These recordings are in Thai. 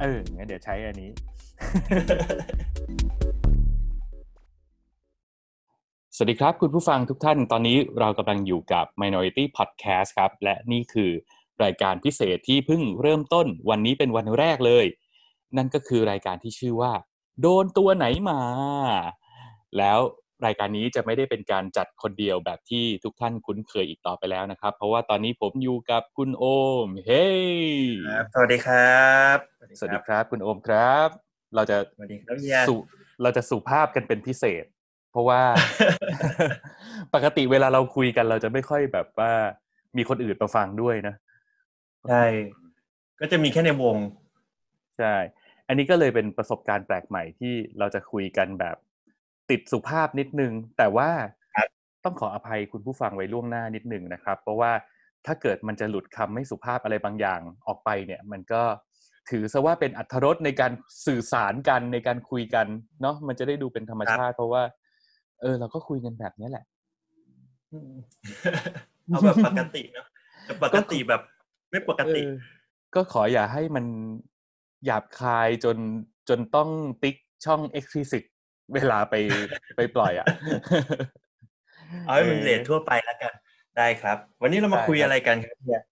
เอองั้นเดี๋ยวใช้อันนี้ สวัสดีครับ คุณผู้ฟังทุกท่าน ตอนนี้เรากำลังอยู่กับ Minority Podcast ครับ และนี่คือรายการพิเศษที่เพิ่งเริ่มต้นวันนี้เป็นวันแรกเลย นั่นก็คือรายการที่ชื่อว่า โดนตัวไหนมา แล้ว รายการนี้จะไม่ได้เป็นการจัดคนเดียวแบบที่ทุกท่านคุ้นเคยอีกต่อไปแล้วนะครับ เพราะว่าตอนนี้ผมอยู่กับคุณโอม เฮ้ครับสวัสดีครับ สวัสดีครับคุณโอมครับ เราจะสวัสดีครับเฮียสุเราจะสุภาพกันเป็นพิเศษ เพราะว่าปกติเวลาเราคุยกัน เราจะไม่ค่อยแบบว่ามีคนอื่นมาฟังด้วยนะ ใช่ ก็จะมีแค่ในวง ใช่ อันนี้ก็เลยเป็นประสบการณ์แปลกใหม่ที่เราจะคุยกันแบบ ติดสุภาพนิดนึง แต่ว่าครับต้องขออภัยคุณผู้ฟังไว้ล่วงหน้านิดนึงนะครับ เพราะว่าถ้าเกิดมันจะหลุดคำไม่สุภาพอะไรบางอย่างออกไปเนี่ยมันก็ถือซะว่าเป็นอัธรสในการสื่อสารกันในการคุยกันเนาะมันจะได้ดูเป็นธรรมชาติ เพราะว่า เออ เราก็คุยกันแบบนี้แหละเอาแบบปกติเนอะแต่ปกติแบบ ไม่ปกติเออก็ขออย่าให้มันหยาบคายจนจนต้องติ๊กช่อง explicit เวลาไปไปปล่อยอะเอาให้มันเลททั่วไปแล้วกัน ได้ครับ วันนี้เรามาคุยอะไรกันครับเฮีย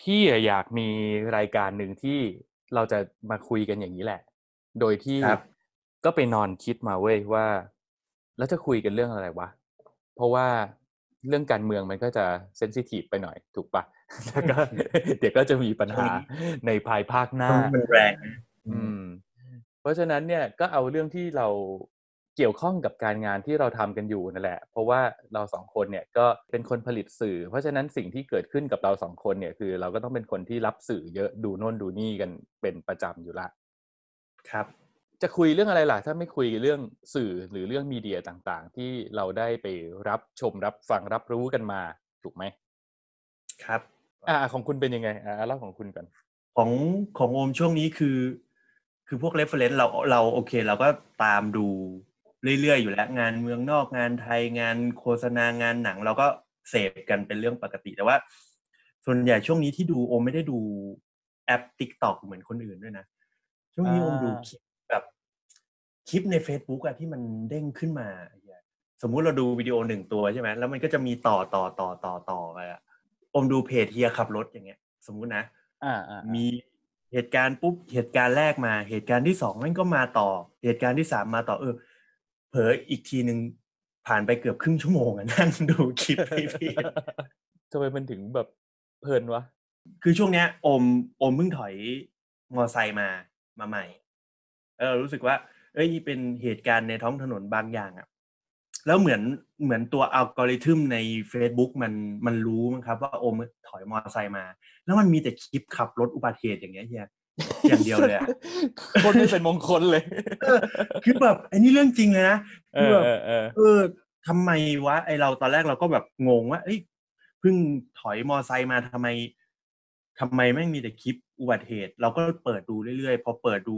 พี่อะอยากมีรายการหนึ่งที่เราจะมาคุยกันอย่างนี้แหละ โดยที่ครับก็ไปนอนคิดมาเว้ยว่า แล้วจะคุยกันเรื่องอะไรวะ เพราะว่าเรื่องการเมืองมันก็จะเซนซิทีฟไปหน่อยถูกปะแล้วก็เดี๋ยวก็จะมีปัญหาในภายภาคหน้ามันแรงนะอืม เพราะฉะนั้นเนี่ยก็เอาเรื่องที่เรา เกี่ยวข้องกับการงานที่เราทำกันอยู่นั่นแหละ เพราะว่าเราสองคนเนี่ยก็เป็นคนผลิตสื่อ เพราะฉะนั้นสิ่งที่เกิดขึ้นกับเราสองคนเนี่ยคือ เราก็ต้องเป็นคนที่รับสื่อเยอะดูโน่นดูนี่กันเป็นประจำอยู่ละครับ จะคุยเรื่องอะไรล่ะ ถ้าไม่คุยเรื่องสื่อหรือเรื่องมีเดียต่างๆ ที่เราได้ไปรับชมรับฟังรับรู้กันมาถูกไหมครับ อ่าของคุณเป็นยังไงอ่าเล่าของคุณก่อนของของโอมช่วงนี้คือ คือพวก reference เราเราโอเคเราก็ตามดู เรื่อยๆ อยู่แล้วงานเมืองนอกงานไทยงานโฆษณางานหนัง เราก็เสพกันเป็นเรื่องปกติแต่ว่า ส่วนใหญ่ช่วงนี้ที่ดูโอมไม่ได้ดูแอป TikTok เหมือนคนอื่นด้วยนะ ช่วงนี้อ่าโอมดูคลิปแบบคลิปใน Facebook อะที่มันเด้งขึ้นมา สมมุติเราดูวิดีโอหนึ่งตัวใช่ไหมแล้วมันก็จะมีต่อต่อต่อต่อต่อไปอะโอมดูเพจเฮียขับรถอย่างเงี้ย สมมุตินะอ่ามีเหตุการณ์ปุ๊บเหตุการณ์แรกมา เหตุการณ์ที่สองมันก็มาต่อ เหตุการณ์ที่สามมาต่อเออ เผลออีกทีหนึ่งผ่านไปเกือบครึ่งชั่วโมงอะนั่งดูคลิปพี่พี่ทำไมมันถึงแบบเพลินวะ คือช่วงเนี้ยโอมโอมเพิ่งถอยมอไซค์มามาใหม่เออรู้สึกว่า เอ้ยเป็นเหตุการณ์ในท้องถนนบางอย่างอะแล้วเหมือนเหมือนตัวอัลกอริทึมใน Facebook มันมันรู้มั้งครับ ว่าโอมถอยมอไซค์มา แล้วมันมีแต่คลิปขับรถอุบัติเหตุอย่างเงี้ยเฮีย อย่างเดียวเลยอะคนไม่เป็นมงคลเลยเออคือแบบอันนี้เรื่องจริงเลยนะเอคืออแบบเออเออเออทำไมวะไอเราตอนแรกเราก็แบบงงว่าเอ้ยเพิ่งถอยมอไซค์มาทำไมทำไมแม่งมีแต่คลิปอุบัติเหตุ เราก็เปิดดูเรื่อยๆพอเปิดดู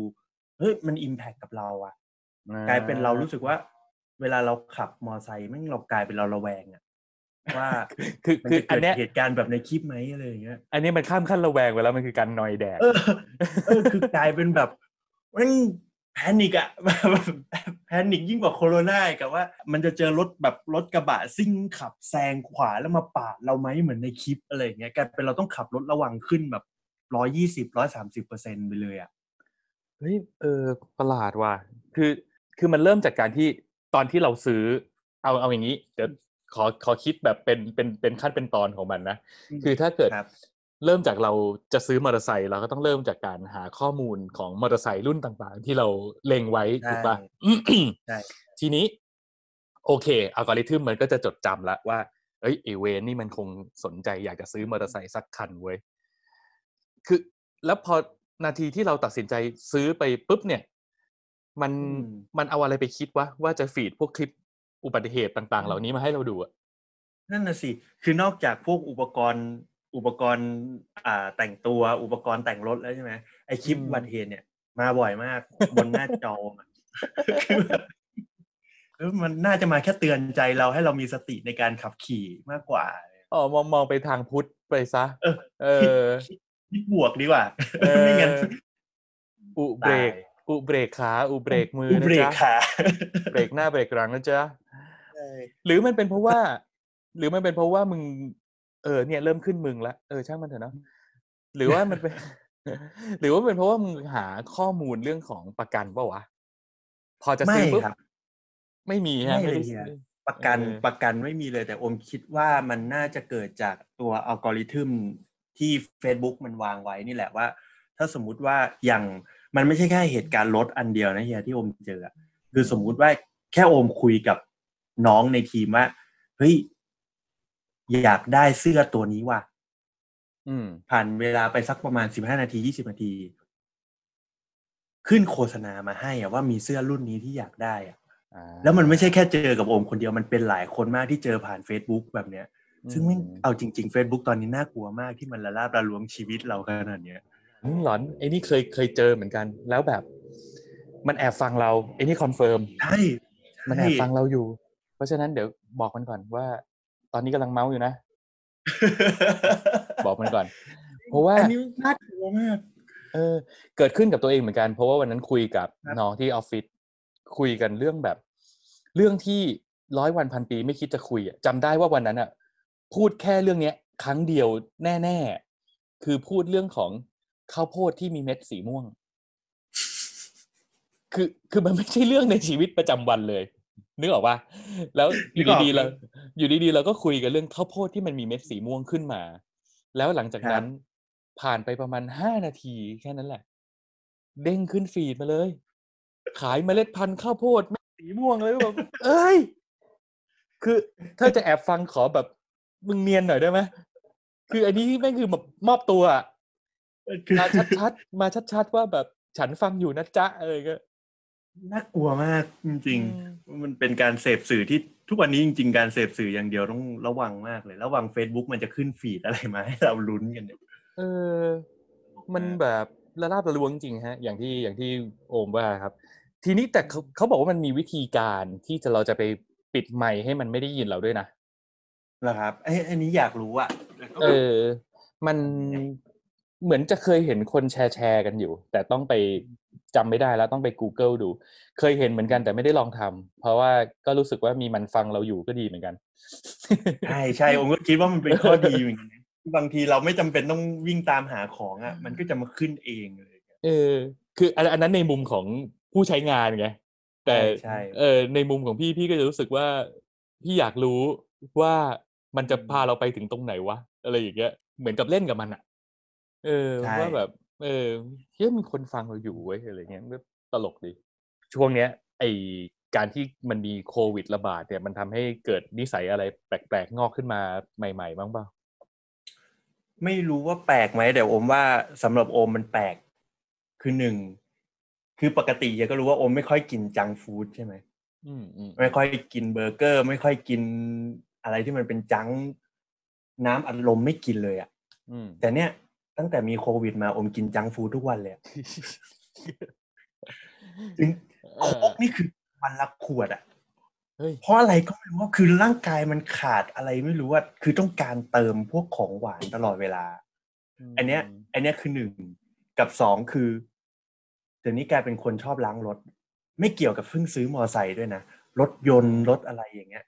เฮ้ยมัน impact กับเราอะกลายเป็นเรารู้สึกว่า เวลาเราขับมอไซค์แม่งเรากลายเป็นเราระแวงอะ ว่าคือมันคือจะอัเกินดเนี้ยเหตุการณ์แบบในคลิปไหมอะไรอย่างเงี้ย อันนี้มันข้ามขั้นระแวงไปแล้วมันคือการนอยด์แดกเออเออคือกลายเป็นแบบมัน panic อะ panic ยิ่งกว่าโคโรนาอีกับว่า มันจะเจอรถแบบรถกระบะซิ่งขับแซงขวาแล้วมาปาดเราไหมเหมือนในคลิปอะไรอย่างเงี้ยกลายเป็นเราต้องขับรถระวังขึ้นแบบร้อยยี่สิบร้อยสามสิบเปอร์เซ็นไปเลยอะเฮ้ยเออประหลาดว่ะคือคือมันเริ่มจากการที่ตอนที่เราซื้อเอาเอาอย่างนี้เดี๋ยว ขอขอคิดแบบเป็นเป็นเป็นขั้นเป็นตอนของมันนะ คือถ้าเกิดครับเริ่มจากเราจะซื้อมอเตอร์ไซค์เราก็ต้องเริ่มจากการหาข้อมูลของมอเตอร์ไซค์รุ่นต่างๆ ที่เราเล็งไว้ใช่ถูกปะใช่ทีนี้ โอเคอัลกอริทึมมันก็จะจดจำแล้วว่า เอ้ยไอเวนนี่มันคงสนใจอยากจะซื้อมอเตอร์ไซค์สักคันเว้ยคือแล้วพอนาทีที่เราตัดสินใจซื้อไปปุ๊บเนี่ย มันอืมมันเอาอะไรไปคิดวะว่าจะฟีดพวกคลิป อุบัติเหตุต่าง ๆ เหล่านี้มาให้เราดูอะนั่นน่ะสิ คือนอกจากพวกอุปกรณ์อุปกรณ์อ่าแต่งตัวอุปกรณ์แต่งรถแล้วใช่ไหมไอคลิปอุบัติเหตุเนี่ย มาบ่อยมาก บนหน้าจออะคือแบบเออมันน่าจะมาแค่เตือนใจเราให้เรามีสติในการขับขี่มากกว่าอ๋อมองมองไปทางพุทธไปซะ เออเออคิดคิดบวกดีกว่าเออไม่งั้นอุเบรกตายอุเบรกขา อุเบรกมืออุนะเบรกจ๊ะขาเบรกหน้าเบรกหลังนะจ๊ะ หรือมันเป็นเพราะว่า หรือมันเป็นเพราะว่ามึง เออเนี่ยเริ่มขึ้นมึงละเออช่างมันเถอะเนาะหรือว่ามันเป็น หรือว่าเป็นเพราะว่ามึงหาข้อมูลเรื่องของประกันเปล่าวะพอจะไม่ซื้อปุ๊บครับไม่มีฮะไม่เลยได้เฮียซื้อประกันเออประกันไม่มีเลยแต่อมคิดว่ามันน่าจะเกิดจากตัวอัลกอริทึมที่ Facebook มันวางไว้นี่แหละว่า ถ้าสมมุติว่าอย่างมันไม่ใช่แค่เหตุการณ์รถอันเดียวนะเฮียที่อมเจออะคือสมมุติว่าแค่อมคุยกับ น้องในทีมว่าเฮ้ยอยากได้เสื้อตัวนี้ว่ะอืมผ่านเวลาไปสักประมาณสิบห้านาทียี่สิบนาที ขึ้นโฆษณามาให้อะว่ามีเสื้อรุ่นนี้ที่อยากได้อะอ่าแล้วมันไม่ใช่แค่เจอกับโอมคนเดียวมันเป็นหลายคนมากที่เจอผ่าน Facebook แบบเนี้ย ซึ่งแม่งอืมเอาจริง ๆ Facebook ตอนนี้น่ากลัวมากที่มันละลาบละล้วงชีวิตเราขนาดเนี้ยอืมหลอนไอ้นี่เคยเคยเจอเหมือนกัน แล้วแบบ มันแอบฟังเราไอ้นี่ confirm ใช่มันแอบฟังเราอยู่ เพราะฉะนั้นเดี๋ยวบอกมันก่อนว่า ตอนนี้กำลังเมาส์อยู่นะ บอกมันก่อน เพราะว่าอันนี้น่ากลัวมากเออ เกิดขึ้นกับตัวเองเหมือนกัน เพราะว่าวันนั้นคุยกับครับน้องที่ออฟฟิศคุยกันเรื่องแบบ เรื่องที่ร้อยวันพันปีไม่คิดจะคุยอะจำได้ว่าวันนั้นอะพูดแค่เรื่องเนี้ย ครั้งเดียวแน่ ๆ คือพูดเรื่องของข้าวโพดที่มีเม็ดสีม่วง คือคือมันไม่ใช่เรื่องในชีวิตประจำวันเลย นึกออกปะแล้วอยู่นึกออกดีๆเราอยู่ดีๆเราก็คุยกันเรื่องข้าวโพดที่มันมีเม็ดสีม่วงขึ้นมา แล้วหลังจากนั้นผ่านไปประมาณห้านาทีแค่นั้นแหละ เด้งขึ้นฟีดมาเลย ขายเมล็ดพันธุ์ข้าวโพดเม็ดสีม่วงเลยแบบเอ้ย คือถ้าจะแอบฟังขอแบบมึงเนียนหน่อยได้ไหมคืออันนี้แม่งคือแบบมอบตัวอะคือมาชัดๆมาชัดๆว่าแบบฉันฟังอยู่นะจ๊ะอะไรก็น่ากลัวมากจริงอืมๆ มันเป็นการเสพสื่อที่ทุกวันนี้จริง ๆ การเสพสื่ออย่างเดียวต้องระวังมากเลย ระวัง Facebook มันจะขึ้นฟีดอะไรมาให้เราลุ้นกันเนี่ยเออ มันแบบละลาบละลวงจริงฮะ อย่างที่อย่างที่โอมว่าครับ ทีนี้แต่เขาเขาบอกว่ามันมีวิธีการที่จะเราจะไปปิดไมค์ให้มันไม่ได้ยินเราด้วยนะเหรอครับไอ้ยอันนี้อยากรู้อะแล้วก็เออ มันเหมือนจะเคยเห็นคนแชร์แชร์กันอยู่ แต่ต้องไป จำไม่ได้แล้วต้องไป Google ดู เคยเห็นเหมือนกันแต่ไม่ได้ลองทำเพราะว่าก็รู้สึกว่ามีมันฟังเราอยู่ก็ดีเหมือนกัน ใช่ใช่ผมก็คิดว่ามันเป็นข้อดีเหมือนกันนะบางทีเราไม่จำเป็นต้องวิ่งตามหาของอะมันก็จะมาขึ้นเองเลยเออ คืออันอันนั้นในมุมของผู้ใช้งานไงแต่ใช่ใช่เออในมุมของพี่พี่ก็จะรู้สึกว่าพี่อยากรู้ว่ามันจะพาเราไปถึงตรงไหนวะอะไรอย่างเงี้ยเหมือนกับเล่นกับมันอะเออใช่ว่าแบบ เออเฮ้ยมีคนฟังเราอยู่เว้ยอะไรเงี้ยมันก็ตลกดี ช่วงเนี้ย ไอการที่มันมีโควิดระบาดเนี่ยมันทำให้เกิดนิสัยอะไรแปลกๆงอกขึ้นมาใหม่ ๆ บ้างเปล่าไม่รู้ว่าแปลกไหมแต่โอมว่าสำหรับโอมมันแปลกคือหนึ่งคือปกติเฮียก็รู้ว่าโอมไม่ค่อยกินจังก์ฟู้ดใช่ไหมอืมอืมไม่ค่อยกินเบอร์เกอร์ ไม่ค่อยกินอะไรที่มันเป็นจังก์น้ำอัดลมไม่กินเลยอะ อืมแต่เนี้ย ตั้งแต่มีโควิดมาโอมกินจังก์ฟู้ดทุกวันเลยอะถึงเอโคอกนี่คือวันละขวดอะเฮ้ยเพราะอะไรก็ไม่รู้ว่าคือร่างกายมันขาดอะไรไม่รู้ว่า คือต้องการเติมพวกของหวานตลอดเวลา อันเนี้ย อันเนี้ยคือหนึ่งกับสองคือเดี๋ยวนี้กลายเป็นคนชอบล้างรถ ไม่เกี่ยวกับเพิ่งซื้อมอไซค์ด้วยนะรถยนต์รถอะไรอย่างเงี้ย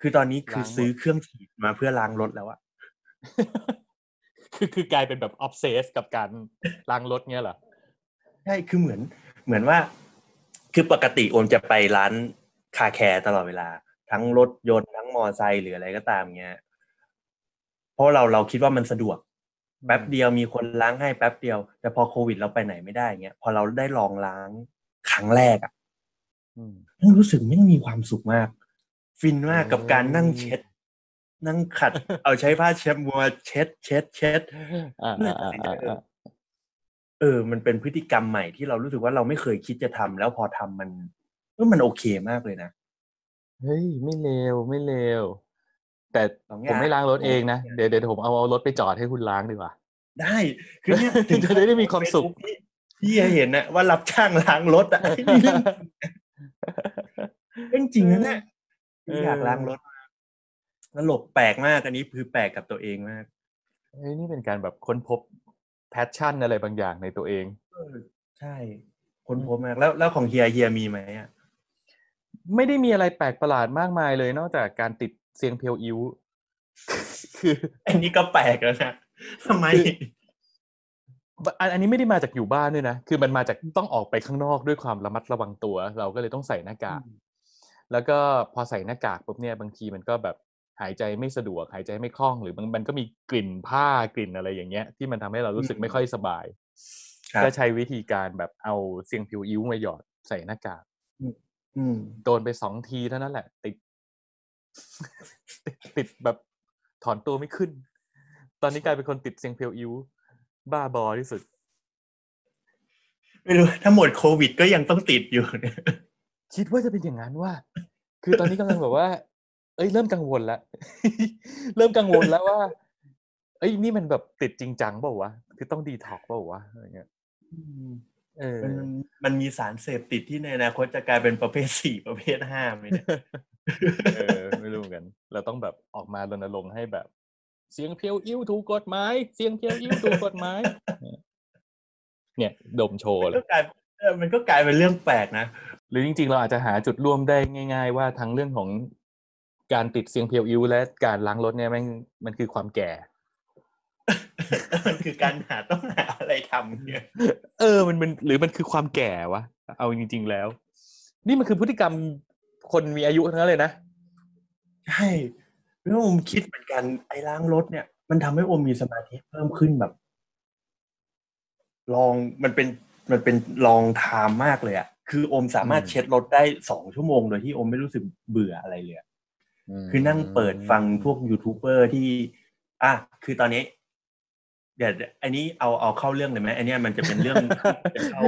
คือตอนนี้คือซื้อเครื่องฉีดมาเพื่อล้างรถแล้วอะ คือคือกลายเป็นแบบ obsess กับการล้างรถเงี้ยเหรอใช่คือเหมือนเหมือนว่า คือปกติโอมจะไปร้าน car care ตลอดเวลา ทั้งรถยนต์ทั้งมอไซค์หรืออะไรก็ตามเงี้ยเพราะเราเราคิดว่ามันสะดวก แป๊บเดียวมีคนล้างให้แป๊บเดียว แต่พอโควิดเราไปไหนไม่ได้เงี้ยพอเราได้ลองล้างครั้งแรกอะอืมมันรู้สึกไม่งมีความสุขมาก ฟินมากกับการนั่งโอ้เช็ด นั่งขัด เอาใช้ผ้าเช็ดมัวเช็ด เช็ด เช็ดอ่าเพื่ออ่าตัดสินใจอ่าเอออ่าเออ มันเป็นพฤติกรรมใหม่ที่เรารู้สึกว่าเราไม่เคยคิดจะทำแล้วพอทำมันเออมันโอเคมากเลยนะ เฮ้ย ไม่เลวไม่เลวแต่สองอผย่างมไม่ล้างรถเองนะ เดี๋ยวเดี๋ยวผมเอาเอารถไปจอดให้คุณล้างดีกว่า ได้ คือเนี่ยจะได้มีความสุขที่ที่เห็นนะว่ารับจ้างล้างรถอะนี่เรื่องเรื่องจริงนะเนี่ยเอออยากล้างรถมา กแล้วหลบแปลกมากอันนี้คือแปลกกับตัวเองมากเฮ้ยนี่เป็นการแบบค้นพบแพชชั่นอะไรบางอย่างในตัวเองเออใช่คนพบมากแล้วแล้วของเฮียเฮียมีไหมอะไม่ได้มีอะไรแปลกประหลาดมากมายเลย นอกจากการติดเสียงเพียวอิ้วคือ อันนี้ก็แปลกแล้วนะทำไมอันอันนี้ไม่ได้มาจากอยู่บ้านด้วยนะ คือมันมาจากต้องออกไปข้างนอกด้วยความระมัดระวังตัว เราก็เลยต้องใส่หน้ากาก แล้วก็พอใส่หน้ากากปุ๊บเนี่ยบางทีมันก็แบบ หายใจไม่สะดวกหายใจไม่คล่องหรือมันมันก็มีกลิ่นผ้ากลิ่นอะไรอย่างเงี้ย ที่มันทำให้เรารู้สึกอืมไม่ค่อยสบายครับก็ใช้วิธีการแบบเอาเสียงผิวอิ้วมาหยอดใส่หน้ากากอืมโดนไปสองทีเท่านั้นแหละ ติด ติดแบบถอนตัวไม่ขึ้น ตอนนี้กลายเป็นคนติดเสียงเพลอิ้วบ้าบอที่สุด ไม่รู้ถ้าหมดโควิดก็ยังต้องติดอยู่เนี่ยคิดว่าจะเป็นอย่างนั้นว่า คือตอนนี้กำลังแบบว่า เอ้ยเริ่มกังวลแล้ว เริ่มกังวลแล้วว่า เอ้ยนี่มันแบบติดจริงจังเปล่าวะคือต้องดีท็อกเปล่าวะอะไรเงี้ยเออมันมันมีสารเสพติดที่ในอนาคตจะกลายเป็นประเภทสี่ประเภทห้าไหมเนี่ยเออไม่รู้เหมือนกัน เราต้องแบบออกมารณรงค์ให้แบบ เสียงเพียวอิ้วถูกกฎหมายเสียงเพียวอิ้วถูกกฎหมายเนี่ย ดมโชว์มันเลก็ยกลายเออมันก็กลายเป็นเรื่องแปลกนะ หรือจริงๆ เราอาจจะหาจุดร่วมได้ง่าย ๆ ว่าทั้งเรื่องของ การติดเสียงเพียวอิ้วและการล้างรถเนี่ยแม่งมันคือความแก่ มันคือการหาต้องหาอะไรทำเนี่ยเออมันมันหรือมันคือความแก่วะเอาจริง ๆแล้ว นี่มันคือพฤติกรรมคนมีอายุทั้งนั้นเลยนะใช่แล้วผมคิดเหมือนกันไอ้ล้างรถเนี่ย มันทำให้โอมมีสมาธิเพิ่มขึ้นแบบ ลองมันเป็นมันเป็นลองไทม์มากเลยอะคือโอมสามารถอืมเช็ดรถได้สองชั่วโมงโดยที่โอมไม่รู้สึกเบื่ออะไรเลยอะ คือนั่งเปิดฟังพวกยูทูบเบอร์ที่ อะคือตอนนี้ เดี๋ยวอันนี้เอาเอาเข้าเรื่องเลยไหมอันเนี้ยมันจะเป็นเรื่องที่จะเข้า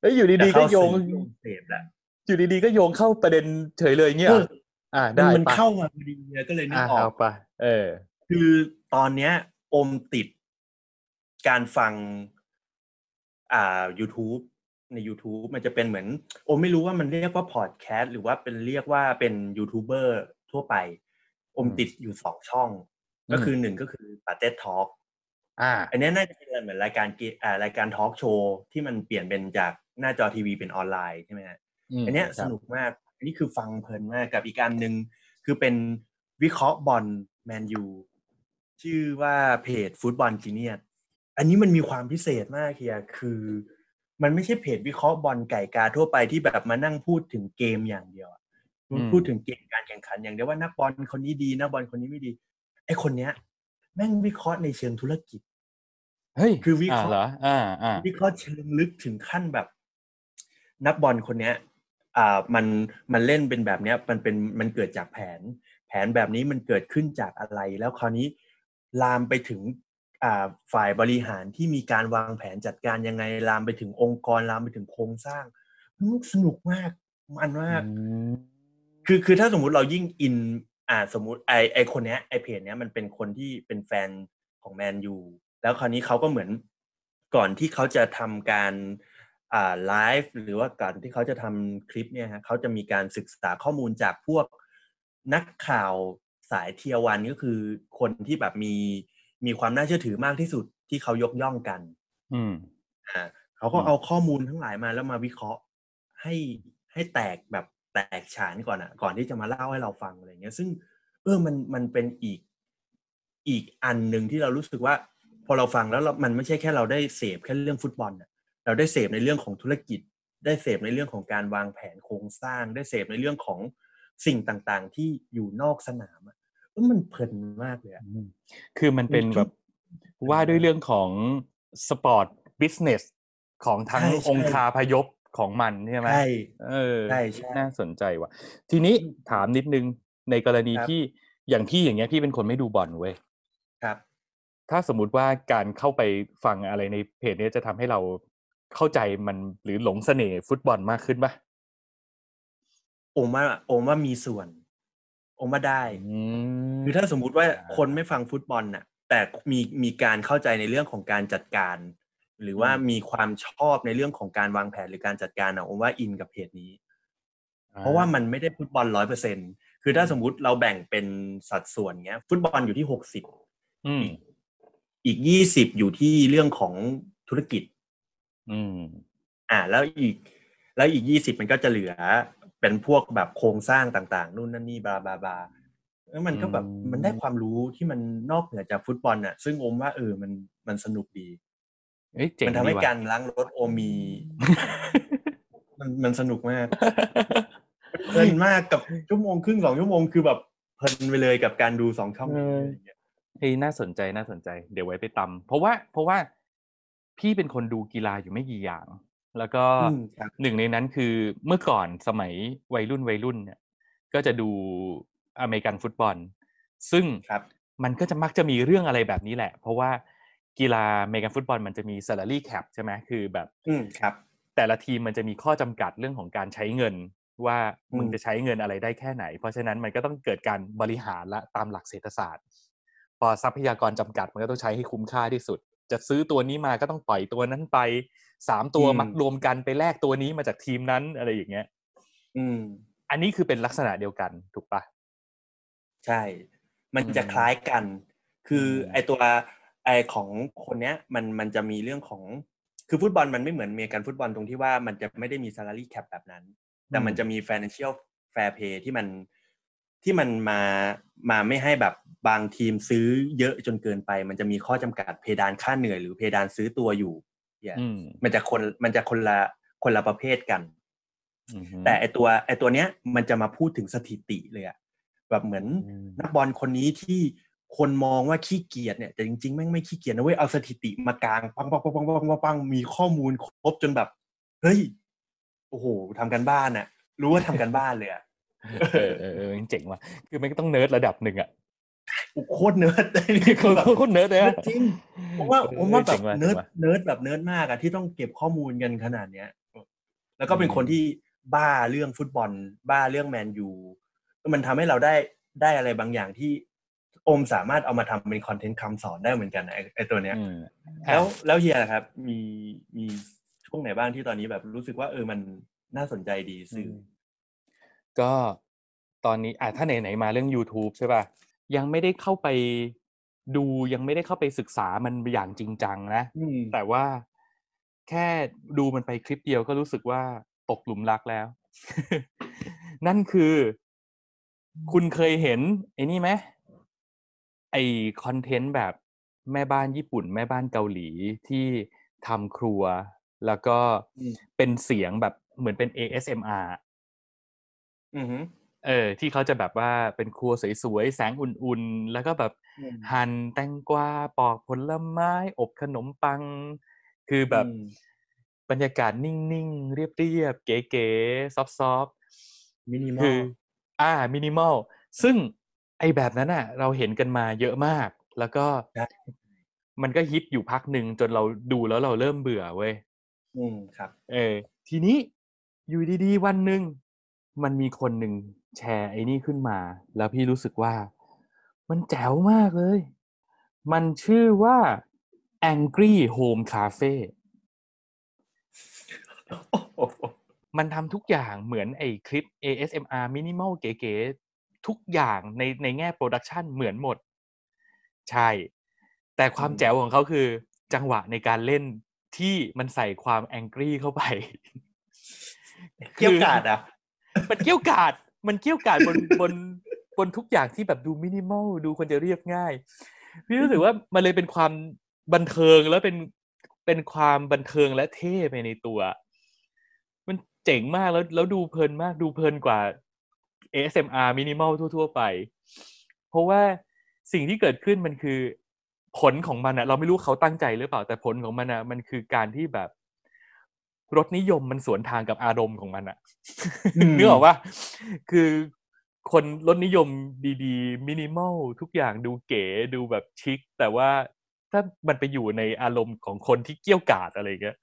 เอ้ยอยู่ดีๆจะก็เข้าโยงสู่เสพแล้วอยู่ดีๆก็โยงเข้าประเด็นเฉยเลยเงี้ยเหรอเอออ่ามันได้มันปะเข้ามาพอดีเนี่ยก็เลยนึกอ่าออเอากไปะเออ คือตอนเนี้ยโอมติดการฟัง อ่า YouTube ใน YouTube มันจะเป็นเหมือน โอมไม่รู้ว่ามันเรียกว่าพอดแคสต์หรือว่าเป็นเรียกว่าเป็นยูทูบเบอร์ ทั่วไปโอมอืมติดอยู่สองช่องอืมก็คือหนึ่งก็คือปาเต้ทอ l k อ่า อันเนี้ยน่าจะเป็นเหมือนรายการเกอ่ารายการทอล์กโชว์ที่มันเปลี่ยนเป็นจากหน้าจอทีวีเป็นออนไลน์ใช่ไหมฮะมอันเนี้ยคสรับนุกมาก อันนี้คือฟังเพลินมากกับอีกการหนึ่งคือเป็นวิเคราะห์บอลแมนยูชื่อว่าเพจฟุตบอลจีเนียสอันนี้มันมีความพิเศษมากเฮียคือ มันไม่ใช่เพจวิเคราะห์บอลไก่กาทั่วไปที่แบบมานั่งพูดถึงเกมอย่างเดียวอะ มันพูดถึงเกมการแข่งขันอย่างเดียวว่านักบอลคนนี้ดีนักบอลคนนี้ไม่ดีไอคนเนี้ย แม่งวิเคราะห์ในเชิงธุรกิจเฮ้ยคือวิเคราะห์อ่เหรออ่าอ่าวิเคราะห์เชิงลึกถึงขั้นแบบ นักบอลคนเนี้ย อ่ามันมันเล่นเป็นแบบเนี้ย มันเป็นมันเกิดจากแผน แผนแบบนี้มันเกิดขึ้นจากอะไร แล้วคราวนี้ลามไปถึงอ่าฝ่ายบริหารที่มีการวางแผนจัดการยังไงลามไปถึงองค์กรลามไปถึงโครงสร้างมันสนุกมากมันมาก คือคือถ้าสมมุติเรายิ่งอินอ่าสมมุติไอไอคนเนี้ยไอเพจเนี้ยมันเป็นคนที่เป็นแฟนของแมนยูแล้วคราวนี้เขาก็เหมือนก่อนที่เขาจะทำการอ่าไลฟ์หรือว่าก่อนที่เขาจะทำคลิปเนี่ยฮะเขาจะมีการศึกษาข้อมูลจากพวกนักข่าวสายเทียวันก็คือคนที่แบบมีมีความน่าเชื่อถือมากที่สุดที่เขายกย่องกัน อืมอ่าเขาก็อืมเอาข้อมูลทั้งหลายมาแล้วมาวิเคราะห์ให้ให้แตกแบบแตกฉานก่อนอะก่อนที่จะมาเล่าให้เราฟังอะไรเงี้ย ซึ่งเออมันมันเป็นอีกอีกอันหนึ่งที่เรารู้สึกว่า พอเราฟังแล้วเรามันไม่ใช่แค่เราได้เสพแค่เรื่องฟุตบอลอะเราได้เสพในเรื่องของธุรกิจ ได้เสพในเรื่องของการวางแผนโครงสร้าง ได้เสพในเรื่องของสิ่งต่างๆ ที่อยู่นอกสนามอะเออมันเพลินมากเลยอะอืมคือมันเป็นมีทุกแบบว่าด้วยเรื่องของ sport business ของทั้งใช่ใช่องคาพยพ ของมันใช่ไหมใช่เออใช่ใช่น่าสนใจว่ะ ทีนี้ถามนิดนึงในกรณีครับที่อย่างพี่อย่างเงี้ยพี่เป็นคนไม่ดูบอลเว้ยครับ ถ้าสมมุติว่าการเข้าไปฟังอะไรในเพจนี้จะทำให้เราเข้าใจมันหรือหลงเสน่ห์ฟุตบอลมากขึ้นปะโอมว่าโอมว่ามีส่วนโอมว่าได้อืมคือถ้าสมมุติว่าคนไม่ฟังฟุตบอลน่ะ แต่มีมีการเข้าใจในเรื่องของการจัดการ หรือว่ามีความชอบในเรื่องของการวางแผนหรือการจัดการอะผมว่าอินกับเพจนี้ เพราะว่ามันไม่ได้ฟุตบอลร้อยเปอร์เซ็นคือถ้าสมมุติเราแบ่งเป็นสัดส่วนเงี้ย ฟุตบอลอยู่ที่หกสิบอืมอีกยี่สิบอยู่ที่เรื่องของธุรกิจ อืม อ่า แล้วอีก แล้วอีกยี่สิบมันก็จะเหลือเป็นพวกแบบโครงสร้างต่างๆนู่นนั่นนี่บลาบลาบลาแล้วมันก็แบบอืมมันได้ความรู้ที่มันนอกเหนือจากฟุตบอลน่ะซึ่งโอมว่าเออมันมันสนุกดี เอ้ยเจ๋งมันทำให้ดีว่ะ การล้างรถโอมมี มันมันสนุกมาก เพลินมากกับชั่วโมงครึ่งสองชั่วโมงคือแบบเพลินไปเลยกับการดูสองช่องเอออะไรอย่างเงี้ยเฮ้ยน่าสนใจน่าสนใจเดี๋ยวไว้ไปตำเพราะว่าเพราะว่าพี่เป็นคนดูกีฬาอยู่ไม่กี่อย่าง แล้วก็อืมครับ หนึ่งในนั้นคือเมื่อก่อนสมัยวัยรุ่นวัยรุ่นเนี่ย ก็จะดูอเมริกันฟุตบอล ซึ่งครับ มันก็จะมักจะมีเรื่องอะไรแบบนี้แหละ เพราะว่า กีฬาอเมริกันฟุตบอลมันจะมี salary cap ใช่ไหมคือแบบอืมครับ แต่ละทีมมันจะมีข้อจำกัดเรื่องของการใช้เงิน ว่าอืมมึงจะใช้เงินอะไรได้แค่ไหน เพราะฉะนั้นมันก็ต้องเกิดการบริหารละตามหลักเศรษฐศาสตร์ พอทรัพยากรจำกัดมันก็ต้องใช้ให้คุ้มค่าที่สุด จะซื้อตัวนี้มาก็ต้องปล่อยตัวนั้นไปสามตัวมัดรวมกันไปแลกตัวนี้มาจากทีมนั้นอะไรอย่างเงี้ย อืม อันนี้คือเป็นลักษณะเดียวกันถูกปะใช่ มันจะอืมคล้ายกัน คืออมไอตัว ไอของคนเนี้ยมันมันจะมีเรื่องของคือฟุตบอลมันไม่เหมือนอเมริกันฟุตบอลตรงที่ว่ามันจะไม่ได้มี salary cap แบบนั้น แต่มันจะมี financial fair play ที่มันที่มันมามาไม่ให้แบบบางทีมซื้อเยอะจนเกินไป มันจะมีข้อจำกัดเพดานค่าเหนื่อยหรือเพดานซื้อตัวอยู่ Yeah อืมมันจะคนมันจะคนละคนละประเภทกันอืมฮึแต่ไอตัวไอตัวเนี้ยมันจะมาพูดถึงสถิติเลยอะแบบเหมือนอืมนักบอลคนนี้ที่ คนมองว่าขี้เกียจเนี่ยแต่จริงๆแม่งไม่ขี้เกียจนะเว้ยเอาสถิติมากางปังปังปังปังปังปังมีข้อมูลครบจนแบบเฮ้ยโอ้โหทำการบ้านอะรู้ว่าทำการบ้านเลยอะเออเออเจ๋งว่ะคือมันก็ต้องเนิร์ดระดับหนึ่งอะโคตรเนิร์ดโคตรโคตรเนิร์ดเลยจริงผมว่าผมว่าแบบงว่ะ nerd nerd แบบเนิร์ดมากอะที่ต้องเก็บข้อมูลกันขนาดเนี้ย แล้วก็เป็นคนที่บ้าเรื่องฟุตบอล บ้าเรื่องแมนยูมันทำให้เราได้ได้อะไรบางอย่างที่ อมสามารถเอามาทำเป็นคอนเทนต์คำสอนได้เหมือนกันนะไอ้ไอตัวเนี้ยอืมแล้วแล้วเฮียนะครับ มีมีช่วงไหนบ้างที่ตอนนี้แบบรู้สึกว่าเออมันน่าสนใจดีสื่ออก็ตอนนี้อะถ้าไหนๆมาเรื่อง YouTube ใช่ป่ะยังไม่ได้เข้าไปดูยังไม่ได้เข้าไปศึกษามันอย่างจริงจังนะอืมแต่ว่าแค่ดูมันไปคลิปเดียวก็รู้สึกว่าตกหลุมรักแล้ว นั่นคือ คุณเคยเห็นไอ้นี่ไหม ไอคอนเทนต์แบบแม่บ้านญี่ปุ่น แม่บ้านเกาหลีที่ทำครัว แล้วก็อืมเป็นเสียงแบบเหมือนเป็น ASMR อือหือเออ ที่เขาจะแบบว่าเป็นครัวสวยๆ แสงอุ่นๆ แล้วก็แบบอืมหั่นแตงกวาปอกผลไม้ อบขนมปัง คือแบบอืมบรรยากาศนิ่งๆ เรียบๆ เก๋ๆซอฟต์ๆมินิมอคืลออ่ามินิมอลซึ่ง ไอแบบนั้นอะ เราเห็นกันมาเยอะมาก แล้วก็ใช่มันก็ฮิตอยู่พักหนึ่งจนเราดูแล้วเราเริ่มเบื่อเว้ยอืมครับ เออ ทีนี้อยู่ดีๆวันหนึ่งมันมีคนหนึ่งแชร์ไอ้นี่ขึ้นมา แล้วพี่รู้สึกว่า มันแจ๋วมากเลย มันชื่อว่า Angry Home Cafe มันทำทุกอย่างเหมือนไอ้คลิป ASMR minimal เก๋ๆ ทุกอย่างในในแง่โปรดักชันเหมือนหมด ใช่ แต่ความอืมแจ๋วของเขาคือ จังหวะในการเล่นที่มันใส่ความแองกี้เข้าไปเกี่ยวกาดอะ มันเกี้ยวกาด มันเกี้ยวกาดบนบนบนทุกอย่างที่แบบดูมินิมอลดูคนจะเรียบง่าย พี่รู้สึกว่ามันเลยเป็นความบันเทิงแล้วเป็นเป็นความบันเทิงและเท่ไปในตัว มันเจ๋งมากแล้วแล้วดูเพลินมากดูเพลินกว่า ASMR มินิมอลทั่ว ๆ ไป เพราะว่าสิ่งที่เกิดขึ้นมันคือผลของมันอะเราไม่รู้เขาตั้งใจหรือเปล่า แต่ผลของมันอะมันคือการที่แบบรสนิยมมันสวนทางกับอารมณ์ของมันอะอืมนึกออกว่าคือคนรสนิยมดีๆ มินิมอลทุกอย่างดูเก๋ดูแบบชิค แต่ว่าถ้ามันไปอยู่ในอารมณ์ของคนที่เกี้ยวกาดอะไรเงี้ย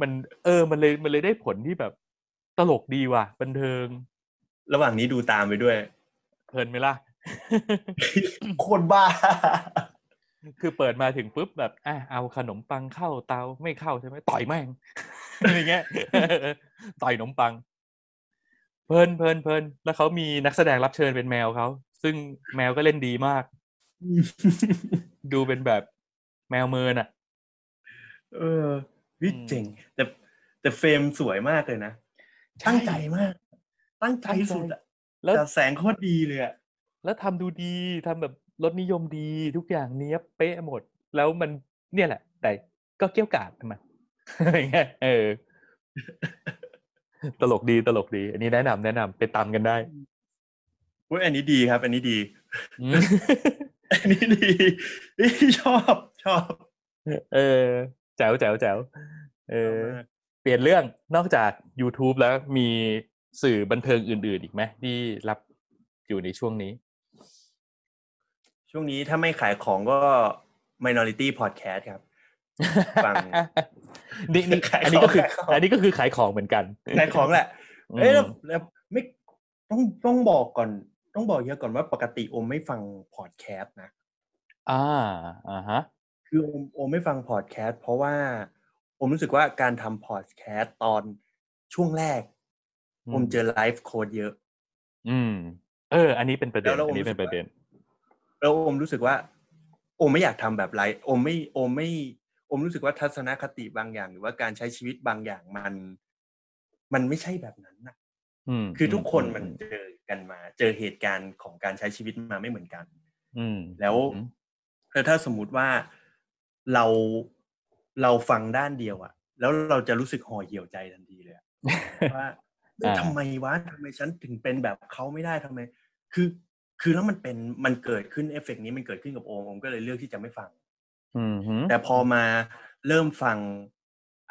มันเออมันเลยมันเลยได้ผลที่แบบตลกดีว่ะ บันเทิง ระหว่างนี้ดูตามไปด้วย เพลินไหมล่ะ โคนบ้า คือเปิดมาถึงปุ๊บแบบอะเอาขนมปังเข้าเตาไม่เข้าใช่ไหมต่อยแม่งอะไรเงี้ยต่อยขนมปัง เพลินเพลินเพลินแล้วเขามีนักแสดงรับเชิญเป็นแมวเขาซึ่งแมวก็เล่นดีมาก ดูเป็นแบบแมวเมินอะ เออวิอืมเจ๋งแต่แต่เฟรมสวยมากเลยนะใช่ตั้งใจมาก ตั้งใจตั้งใจสุดอะแล้วแต่แสงโคตรดีเลยอะแล้วทำดูดีทำแบบรสนิยมดีทุกอย่างเนี้ยบเป๊ะหมด แล้วมันเนี่ยแหละ แต่ก็เกี้ยวกาดทำไมอะไรเงี้ยเออ ตลกดีตลกดี อันนี้แนะนำแนะนำไปตามกันได้เว้ยอันนี้ดีครับ อันนี้ดีอืมอันนี้ดีชอบชอบ เออแจ๋วแจ๋วแจ๋วเออชอบมากเปลี่ยนเรื่องนอกจาก YouTube แล้วมี สื่อบันเทิงอื่น ๆ อีกไหมที่รับอยู่ในช่วงนี้ ช่วงนี้ถ้าไม่ขายของก็ Minority Podcast ครับฟังนี่นี่ขายอันนี้ก็คือของขายของอันนี้ก็คือขายของเหมือนกันขายของแหละ เอ้ยอืแล้วมแล้วไม่ต้องต้องบอกก่อน ต้องบอกเยอะก่อนว่าปกติโอมไม่ฟังพอดแคสต์นะ อ่าอ่าฮะ คือโอมโอมไม่ฟังพอดแคสต์เพราะว่าโอมรู้สึกว่าการทำพอดแคสต์ตอนช่วงแรก อืมโอมเจอไลฟ์โค้ดเยอะ อืม เออ อันนี้เป็นประเด็นแล้วแล้วอันนี้เป็นผมรู้สึกประเด็นแล้วโอมรู้สึกว่า โอมไม่อยากทำแบบไลฟ์โอมไม่โอมไม่โอมรู้สึกว่าทัศนคติบางอย่าง หรือว่าการใช้ชีวิตบางอย่างมัน มันไม่ใช่แบบนั้นนะอืมคือทุกคนอืมันเจอกันมา เจอเหตุการณ์ของการใช้ชีวิตมาไม่เหมือนกัน อืมแล้วอืมแล้วถ้าสมมุติว่าเราเราฟังด้านเดียวอะแล้วเราจะรู้สึกห่อเหี่ยวใจทันทีเลยอะว่าเฮ้ยอ่า ทำไมวะทำไมฉันถึงเป็นแบบเขาไม่ได้ทำไม คือ คือแล้วมันเป็นมันเกิดขึ้นเอฟเฟกต์นี้มันเกิดขึ้นกับโอมโอมก็เลยเลือกที่จะไม่ฟังอืมฮึแต่พอมาเริ่มฟัง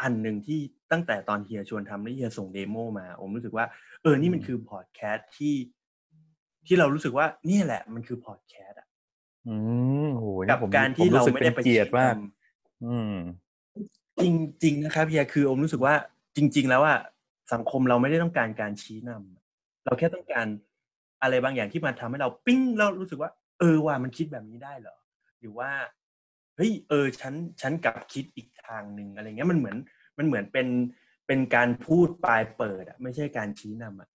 อันหนึ่งที่ตั้งแต่ตอนเฮียชวนทำแล้วเฮียส่ง demo มาผมรู้สึกว่า เออนี่มันคือพอดแคสต์ที่ ที่เรารู้สึกว่านี่แหละมันคือพอดแคสต์อะอืมโหนี่กับผมการผมที่เราสึกไม่ป็ได้นไปเกียรติชี้มากนำอืมจริงจริงนะครับเฮียคือผมรู้สึกว่าจริง ๆ แล้วอะ สังคมเราไม่ได้ต้องการการชี้นำเราแค่ต้องการอะไรบางอย่างที่มาทำให้เราปิ้งเรารู้สึกว่า เออว่ามันคิดแบบนี้ได้เหรอ หรือว่าเฮ้ยเออฉันฉันกลับคิดอีกทางหนึ่งอะไรเงี้ยมันเหมือนมันเหมือนเป็นเป็นการพูดปลายเปิดอะไม่ใช่การชี้นำอะ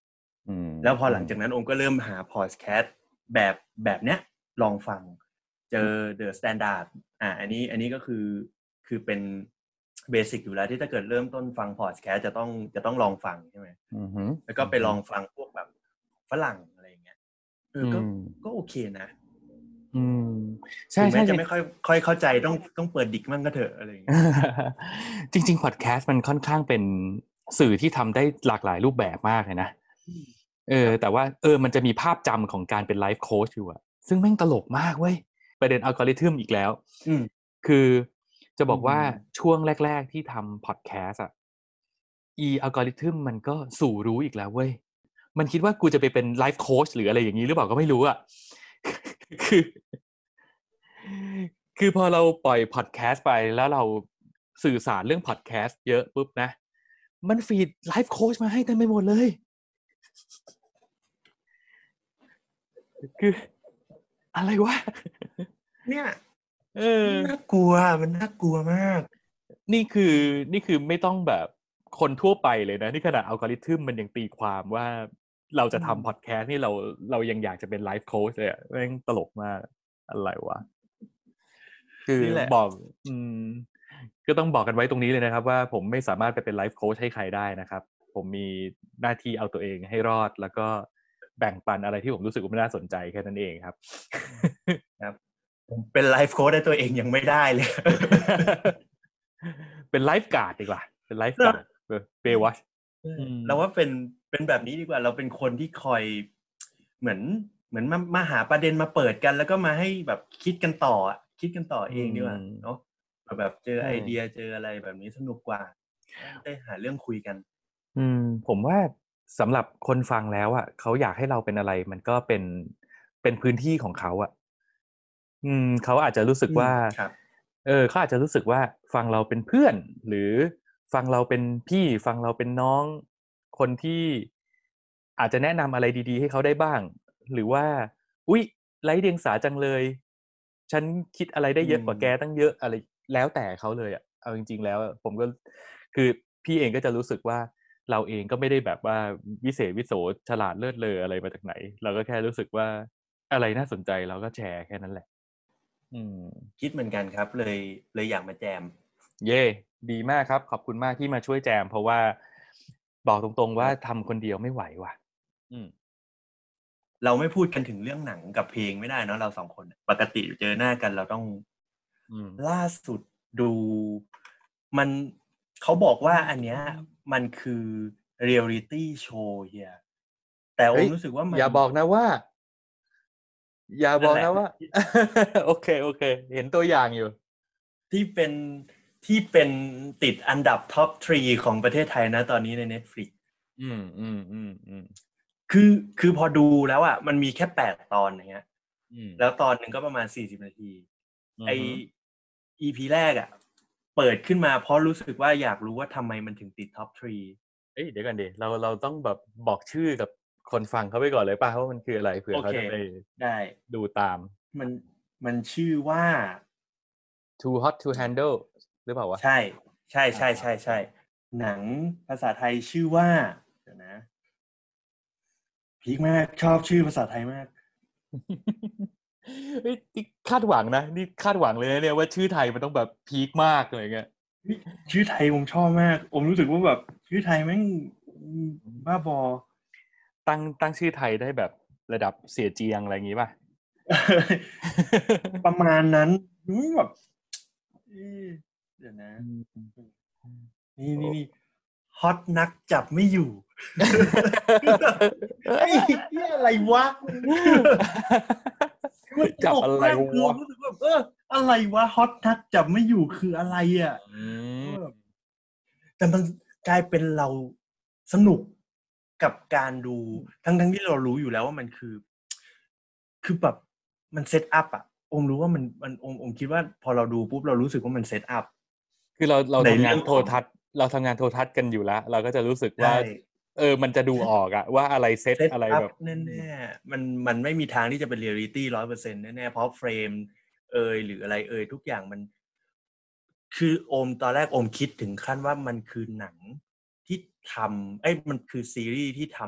อืมแล้วพอหลังจากนั้นองค์ก็เริ่มหาพอดแคสต์แบบแบบเนี้ยลองฟัง เจอ The Standard อ่าอันนี้อันนี้ก็คือคือเป็น เบสิกอยู่แล้วที่ถ้าเกิดเริ่มต้นฟังพอดแคสต์จะต้องจะต้องลองฟังใช่ไหมอืมฮึแล้วก็ไปลองฟังพวกแบบฝรั่งอะไรอย่างเงี้ยเออก็อืมก็โอเคนะ อืม ใช่ถึงใช่แม้จะใช่ไม่ค่อยค่อยเข้าใจต้องต้องเปิดดิกมั่งก็เถอะอะไรอย่างเงี้ยจริงๆพอดแคสต์มันค่อนข้างเป็นสื่อที่ทำได้หลากหลายรูปแบบมากเลยนะเออ แต่ว่าเออมันจะมีภาพจำของการเป็นไลฟ์โค้ชอยู่อะซึ่งแม่งตลกมากเว้ยประเด็นอัลกอริทึมอีกแล้วอืมคือ จะบอกว่าอืมช่วงแรก ๆ ที่ทำพอดแคสต์อะอีอัลกอริทึมมันก็สู่รู้อีกแล้วเว้ย มันคิดว่ากูจะไปเป็นไลฟ์โค้ชหรืออะไรอย่างนี้หรือเปล่าก็ไม่รู้อะคือ คือพอเราปล่อยพอดแคสต์ไปแล้วเราสื่อสารเรื่องพอดแคสต์เยอะปุ๊บนะ มัน feed ไลฟ์โค้ชมาให้เต็มไปหมดเลย คือ อะไรวะเนี่ย เออ น่ากลัวมันน่ากลัวมาก นี่คือนี่คือไม่ต้องแบบคนทั่วไปเลยนะ นี่ขนาดอัลกอริทึมมันยังตีความว่าเราจะอืมทำพอดแคสต์นี่เราเรายังอยากจะเป็นไลฟ์โค้ชเลยอะแม่งตลกมากอะไรวะ คือนี่แหละ บอก อืม ก็ต้องบอกกันไว้ตรงนี้เลยนะครับ ว่าผมไม่สามารถไปเป็นไลฟ์โค้ชให้ใครได้นะครับ ผมมีหน้าที่เอาตัวเองให้รอด แล้วก็แบ่งปันอะไรที่ผมรู้สึกว่ามันน่าสนใจแค่นั้นเองครับ ผมเป็นไลฟ์โค้ชได้ตัวเองยังไม่ได้เลย เป็นไลฟ์การ์ดดีกว่า เป็นไลฟ์การ์ดเบย์วัชมเราว่าเป็นเป็นแบบนี้ดีกว่า เราเป็นคนที่คอยเหมือนเหมือนมามาหาประเด็นมาเปิดกัน แล้วก็มาให้แบบคิดกันต่ออะคิดกันต่อเองดีกว่าอืมเนาะแบบเจอใช่ไอเดียเจออะไรแบบนี้สนุกกว่า ได้หาเรื่องคุยกัน อืม ผมว่าสำหรับคนฟังแล้วอะเขาอยากให้เราเป็นอะไร มันก็เป็นเป็นพื้นที่ของเขาอะ อืมเขาอาจจะรู้สึกว่าครับเออเขาอาจจะรู้สึกว่าฟังเราเป็นเพื่อน หรือฟังเราเป็นพี่ฟังเราเป็นน้องคนที่อาจจะแนะนำอะไรดี ๆ ให้เขาได้บ้าง หรือว่า อุ๊ยไร้เดียงสาจังเลย ฉันคิดอะไรได้เยอะกว่าแกตั้งเยอะอะไร แล้วแต่เขาเลยอะเอาจริง ๆ แล้วอะผมก็คือพี่เองก็จะรู้สึกว่าเราเองก็ไม่ได้แบบว่าวิเศษวิโสฉลาดเลิศเลออะไรมาจากไหน เราก็แค่รู้สึกว่าอะไรน่าสนใจเราก็แชร์แค่นั้นแหละอืม คิดเหมือนกันครับ เลยเลยอยากมาแจม เย่ดีมากครับ ขอบคุณมากที่มาช่วยแจม เพราะว่าบอกตรงๆว่าทำคนเดียวไม่ไหวว่ะอืมเราไม่พูดกันถึงเรื่องหนังกับเพลงไม่ได้เนอะเราสองคน ปกติเจอหน้ากันเราต้องอืมล่าสุดดูมันเขาบอกว่าอันเนี้ย มันคือเรียลลิตี้โชว์เฮียแต่โอเฮ้ยรู้สึกว่ามันอย่าบอกนะว่า อย่าบอกนะนั่นแหละว่า โอเคโอเค เห็นตัวอย่างอยู่ ที่เป็นที่เป็นติดอันดับ top three ของประเทศไทยนะตอนนี้ใน Netflix อืมอืมอืมอืมคือคือพอดูแล้วอะมันมีแค่แปดตอนอย่างเงี้ยอืมแล้วตอนหนึ่งก็ประมาณสี่สิบนาทีอืมไอ EP แรกอะ เปิดขึ้นมาเพราะรู้สึกว่าอยากรู้ว่าทำไมมันถึงติด top threeเอ้ยเดี๋ยวกันดิเราเราต้องแบบบอกชื่อกับ คนฟังเขาไปก่อนเลยป่ะว่ามันคืออะไรเผื่อโอเขาเคจะไปได้ดูตาม มันมันชื่อว่า too hot to handle หรือเปล่าวะ ใช่ ใช่ใช่ใช่ใช่หนังภาษาไทยชื่อว่าเดี๋ยวนะพีคมากชอบชื่อภาษาไทยมากเฮ้ยนี่คาดหวังนะนี่คาดหวังเลยนะเนี่ยว่าชื่อไทยมันต้องแบบพีคมากอะไรเงี้ยชื่อไทยผมชอบมาก ผมรู้สึกว่าแบบ ชื่อไทยแม่งบ้าบอ ตั้งตั้งชื่อไทยได้แบบระดับเสียเจียงอะไรอย่างงี้ป่ะ ประมาณนั้นอืมแบบเอ๊ะเดี๋ยวนะนี่นี่นี่ฮอตนักจับไม่อยู่ไอ้เหี้ยอะไรวะจับอะไรตลกมากคือวะรู้สึกแบบเอออะไรวะฮอตนักจับไม่อยู่คืออะไรอะอืแต่มันกลายเป็นเราสนุก กับการดูทั้งทั้งที่เรารู้อยู่แล้วว่ามันคือ คือแบบมัน set up อะโอมรู้ว่ามันมันโอมโอมคิดว่าพอเราดูปุ๊บเรารู้สึกว่ามัน set up คือเราเราในทำงานเรื่องของโทรทัศน์เราทำงานโทรทัศน์กันอยู่แล้ว เราก็จะรู้สึกว่าใช่เออ มันจะดูออกอะว่าอะไร set set อะไร up แบบแน่ๆมันมันไม่มีทางที่จะเป็นเรียลลิตี้ร้อยเปอร์เซ็นต์แน่ๆเพราะ frame เอยหรืออะไรเอยทุกอย่างมัน คือโอมตอนแรกโอมคิดถึงขั้นว่ามันคือหนัง ที่ทำเอ้ยมันคือซีรีส์ที่ท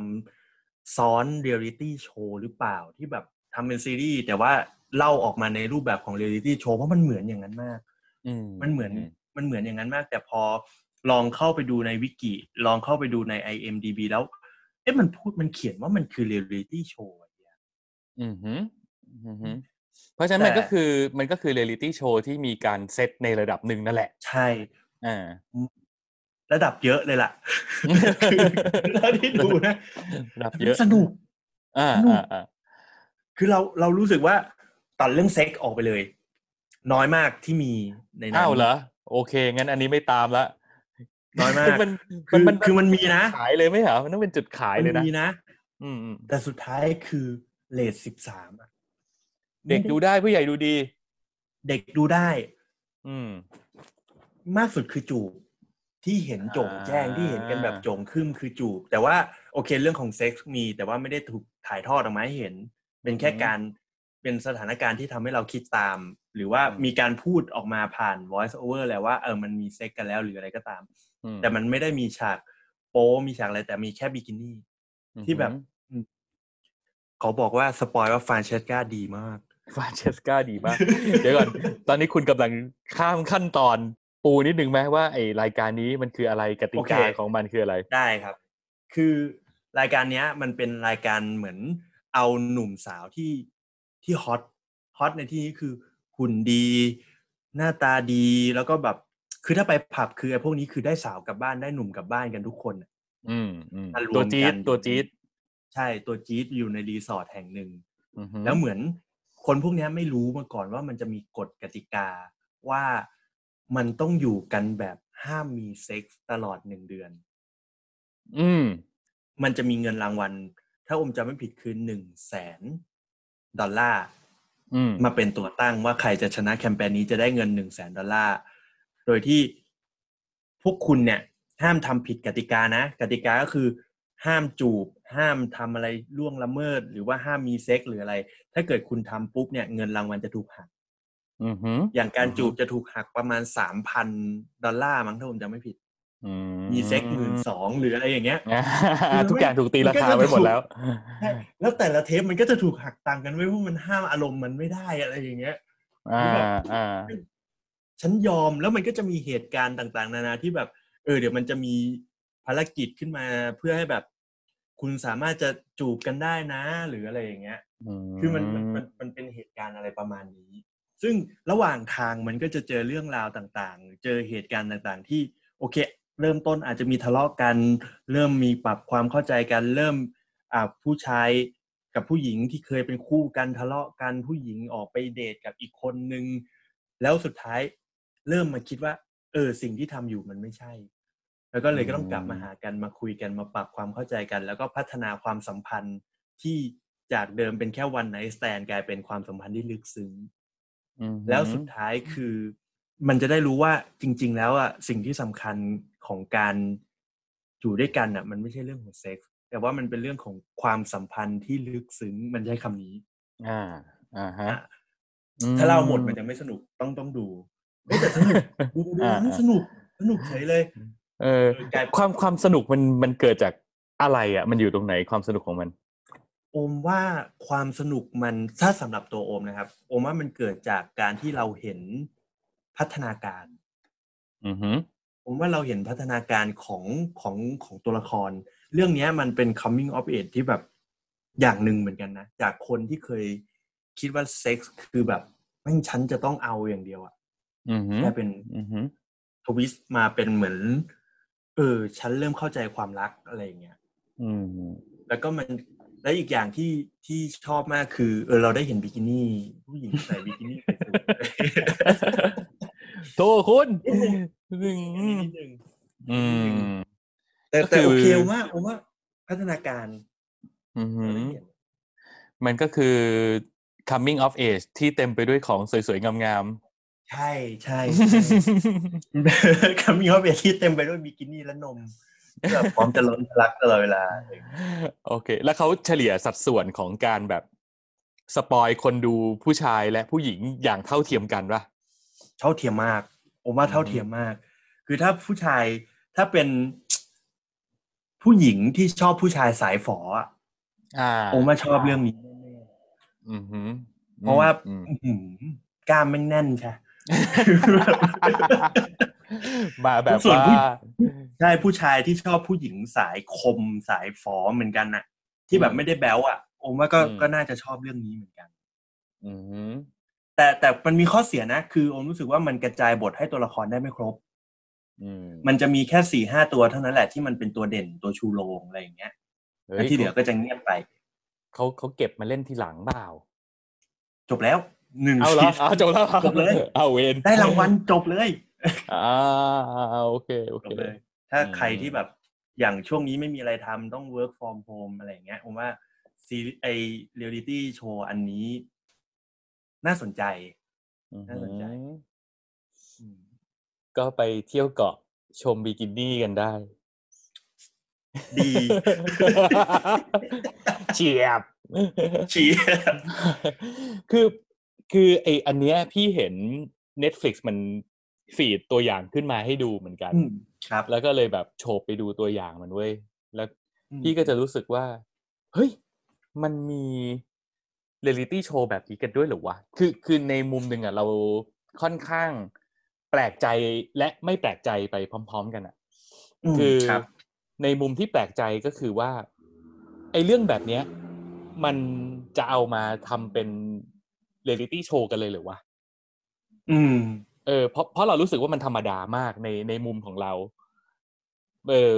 ำซ้อนเรียลลิตี้โชว์หรือเปล่าที่แบบทำเป็นซีรีส์แต่ว่าเล่าออกมาในรูปแบบของเรียลลิตี้โชว์เพราะมันเหมือนอย่างนั้นมากอืมมันเหมือนมันเหมือนอย่างนั้นมาก แต่พอลองเข้าไปดูในวิกิ ลองเข้าไปดูใน IMDB แล้วเอ๊ะมันพูดมันเขียนว่ามันคือเรียลลิตี้โชว์อืมฮึอืมฮึเพราะฉะนั้นมันแต่ก็คือมันก็คือเรียลลิตี้โชว์ที่มีการเซตในระดับหนึ่งนั่นแหละ ใช่อ่า ระดับเยอะเลยล่ะคือเท่าที่ดูนะระดับเยอะสนุกอ่าสนุกอ่าอ่าคือเราเรารู้สึกว่าตัดเรื่องเซ็กซ์ออกไปเลย น้อยมากที่มีในนั้นอ้าวเหรอโอเค งั้นอันนี้ไม่ตามละน้อยมากมันคือคือมันมีนะขายเลยไหมเหรอมันต้องเป็นจุดขายมันเลยนะมีนะอืมอืมแต่สุดท้ายคือเลทสิบสามเด็กดูได้ผู้ใหญ่ดูดี เด็กดูได้ อืม มากสุดคือจูบ ที่เห็นโจงแจ้งอ่าที่เห็นกันแบบโจงครึ่มคือจูบแต่ว่าโอเคเรื่องของเซ็กส์มีแต่ว่าไม่ได้ถูกถ่ายทอดออกมาให้เห็น เป็นแค่การเป็นสถานการณ์ที่ทำให้เราคิดตาม หรือว่ามีการพูดออกมาผ่าน voice over แหละว่าเออมันมีเซ็กกันแล้วหรืออะไรก็ตามอืแต่มันไม่ได้มีฉากโป๊มีฉากอะไรแต่มีแค่บิกินี่ที่แบบเขาบอกว่า spoil ว่าฟานเชสกาดีมากฟานเชสกาดีมาก เดี๋ยวก่อน ตอนนี้คุณกำลังข้ามขั้นตอน ปูนิดนึงไหมว่าไอรายการนี้มันคืออะไรกติโอเคกาของมันคืออะไรได้ครับ คือรายการเนี้ย มันเป็นรายการเหมือนเอาหนุ่มสาวที่ที่ฮอตฮอตในที่นี้คือหุ่นดี หน้าตาดีแล้วก็แบบคือถ้าไปผับคือไอ้พวกนี้คือได้สาวกลับบ้านได้หนุ่มกลับบ้านกันทุกคนน่ะอืมอืมมารวมตัวจี๊กัดนตัวจี๊ดใช่ตัวจี๊ดอยู่ในรีสอร์ทแห่งหนึ่งอือฮึแล้วเหมือนคนพวกเนี้ยไม่รู้มาก่อนว่ามันจะมีกฎกติกาว่า มันต้องอยู่กันแบบห้ามมีเซ็กส์ตลอดหนึ่งเดือน อืม มันจะมีเงินรางวัล ถ้าอมจำไม่ผิดคือหนึ่งแสนดอลลาร์อืมมาเป็นตัวตั้งว่าใครจะชนะแคมเปญนี้จะได้เงินหนึ่งแสนดอลลาร์ โดยที่พวกคุณเนี่ย ห้ามทำผิดกติกานะ กติกาก็คือ ห้ามจูบ ห้ามทำอะไรล่วงละเมิด หรือว่าห้ามมีเซ็กหรืออะไร ถ้าเกิดคุณทำปุ๊บเนี่ยเงินรางวัลจะถูกหัก อือหืออย่างการอือฮึจูบจะถูกหักประมาณสามพันดอลลาร์มั้งถ้าผมจำไม่ผิดอืมีเซ็กหมื่นสองหรืออะไรอย่างเงี้ยอ่าทุกอย่างถูกตีราคาไว้หมดแล้วใช่แล้วแต่ละเทปมันก็จะถูกหักตังค์กันไว้เพราะมันห้ามอารมณ์มันไม่ได้อะไรอย่างเงี้ยอ่าอ่าฉันยอมแล้วมันก็จะมีเหตุการณ์ต่าง ๆ นานาที่แบบ เออ เดี๋ยวมันจะมีภารกิจขึ้นมาเพื่อให้แบบ คุณสามารถจะจูบกันได้นะ หรืออะไรอย่างเงี้ย คือมันมันมันมันเป็นเหตุการณ์อะไรประมาณนี้ ซึ่งระหว่างทางมันก็จะเจอเรื่องราวต่างๆ เจอเหตุการณ์ต่างๆ ที่โอเค เริ่มต้นอาจจะมีทะเลาะกัน เริ่มมีปรับความเข้าใจกัน เริ่มผู้ชายกับผู้หญิงที่เคยเป็นคู่กันทะเลาะกันผู้หญิงออกไปเดทกับอีกคนนึง แล้วสุดท้ายเริ่มมาคิดว่า เออสิ่งที่ทำอยู่มันไม่ใช่ แล้วก็เลยก็ต้องกลับมาหากันมาคุยกันมาปรับความเข้าใจกัน แล้วก็พัฒนาความสัมพันธ์ที่จากเดิมเป็นแค่วันไนสแตนกลายเป็นความสัมพันธ์ที่ลึกซึ้ง แล้วสุดท้ายคือมันจะได้รู้ว่าจริง ๆ แล้วอะสิ่งที่สำคัญของการอยู่ด้วยกันอะ มันไม่ใช่เรื่องของเซ็กส์แต่ว่ามันเป็นเรื่องของความสัมพันธ์ที่ลึกซึ้งมันใช้คำนี้ อ่าอ่าฮะอะถ้าเล่าหมดมันจะไม่สนุกต้องต้องดูเอ้ยแต่สนุกดูดูอ่าแล้วสนุกสนุกเฉยเลย เออเออกลายความความสนุกมันมันเกิดจากอะไรอะ มันอยู่ตรงไหนความสนุกของมัน โอมว่าความสนุกมันถ้าสำหรับตัวโอมนะครับ โอมว่ามันเกิดจากการที่เราเห็นพัฒนาการ อือหือผมว่าเราเห็นพัฒนาการของของของตัวละคร เรื่องเนี้ยมันเป็น coming of age ที่แบบอย่างหนึ่งเหมือนกันนะ จากคนที่เคยคิดว่าเซ็กส์คือแบบแม่งฉันจะต้องเอาอย่างเดียวอะอือหือแค่เป็นอือหือทวิสต์มาเป็นเหมือน เออ ฉันเริ่มเข้าใจความรักอะไรอย่างเงี้ย อืม แล้วก็มัน และอีกอย่างที่ที่ชอบมากคือเออเราได้เห็นบิกินี่ ผู้หญิงใส่บิกินี่สวยๆโทษคุณนิดนึงอืมแต่ก็แต่คือโอเคว่าผมว่าพัฒนาการ อือหือเราได้เห็นมันก็คือ coming of age ที่เต็มไปด้วยของสวยๆ งามใช่ใช่ๆคำมีว่าเบที่เต็มไปด้วยบิกินี่และนมแบบ พร้อมจะล้นทะลักตลอดเวลาโอเค แล้วเขาเฉลี่ยสัดส่วนของการแบบสปอยคนดูผู้ชายและผู้หญิงอย่างเท่าเทียมกันปะเท่าเทียมมาก ผมว่าเท่าเทียมมาก คือถ้าผู้ชายถ้าเป็นผู้หญิงที่ชอบผู้ชายสายฝออะอ่าผมว่าชอบเรื่องนี้แน่อือหือๆเพราะว่าอืมอื้อหือกล้ามแม่งแน่นใช่ มาแบบส่วนว่าผู้ใช่ผู้ชายที่ชอบผู้หญิงสายคมสายฝอเหมือนกันน่ะ ที่แบบไม่ได้แบ๊วอะผมว่าก็อืมก็น่าจะชอบเรื่องนี้เหมือนกัน อือหือแต่แต่มันมีข้อเสียนะ คือผมรู้สึกว่ามันกระจายบทให้ตัวละครได้ไม่ครบอืมมันจะมีแค่สี่ห้าตัวเท่านั้นแหละที่มันเป็นตัวเด่นตัวชูโรงอะไรอย่างเงี้ยฮ้ยแล้วที่เหลือก็จะเงียบไปเขาเขาเก็บมาเล่นทีหลังเปล่าจบแล้วหนึ่งเอาเหรอซีซั่นเอาจบแล้วหรอจบเลยเอาเวนได้รางวัลจบเลย อ่าโอเคโอจเคบเลย ถ้าอืมใครที่แบบอย่างช่วงนี้ไม่มีอะไรทำต้อง work from home อะไรอย่างเงี้ยผมว่าซีรีส์ไอเรียลิตี้โชว์อันนี้ น่าสนใจ น่าสนใจอืมอืมก็ไปเที่ยวเกาะชมบิกินี่กันได้ ดี เฉียบเชียร์คือคือไออันเนี้ยพี่เห็น Netflix มัน feed ตัวอย่างขึ้นมาให้ดูเหมือนกันอืมครับ แล้วก็เลยแบบโฉบไปดูตัวอย่างมันเว้ยแล้วอืมพี่ก็จะรู้สึกว่า เฮ้ย มันมีเรียลิตี้โชว์แบบนี้กันด้วยเหรือวะคือคือในมุมหนึ่งอะเราค่อนข้างแปลกใจและไม่แปลกใจไปพร้อม ๆ กันอะมคือครับในมุมที่แปลกใจก็คือว่า ไอ้เรื่องแบบเนี้ย มันจะเอามาทำเป็นเรียลิตี้โชว์กันเลยเหรือวะอืม เออเพราะเพราะเรารู้สึกว่ามันธรรมดามากในในมุมของเรา เออ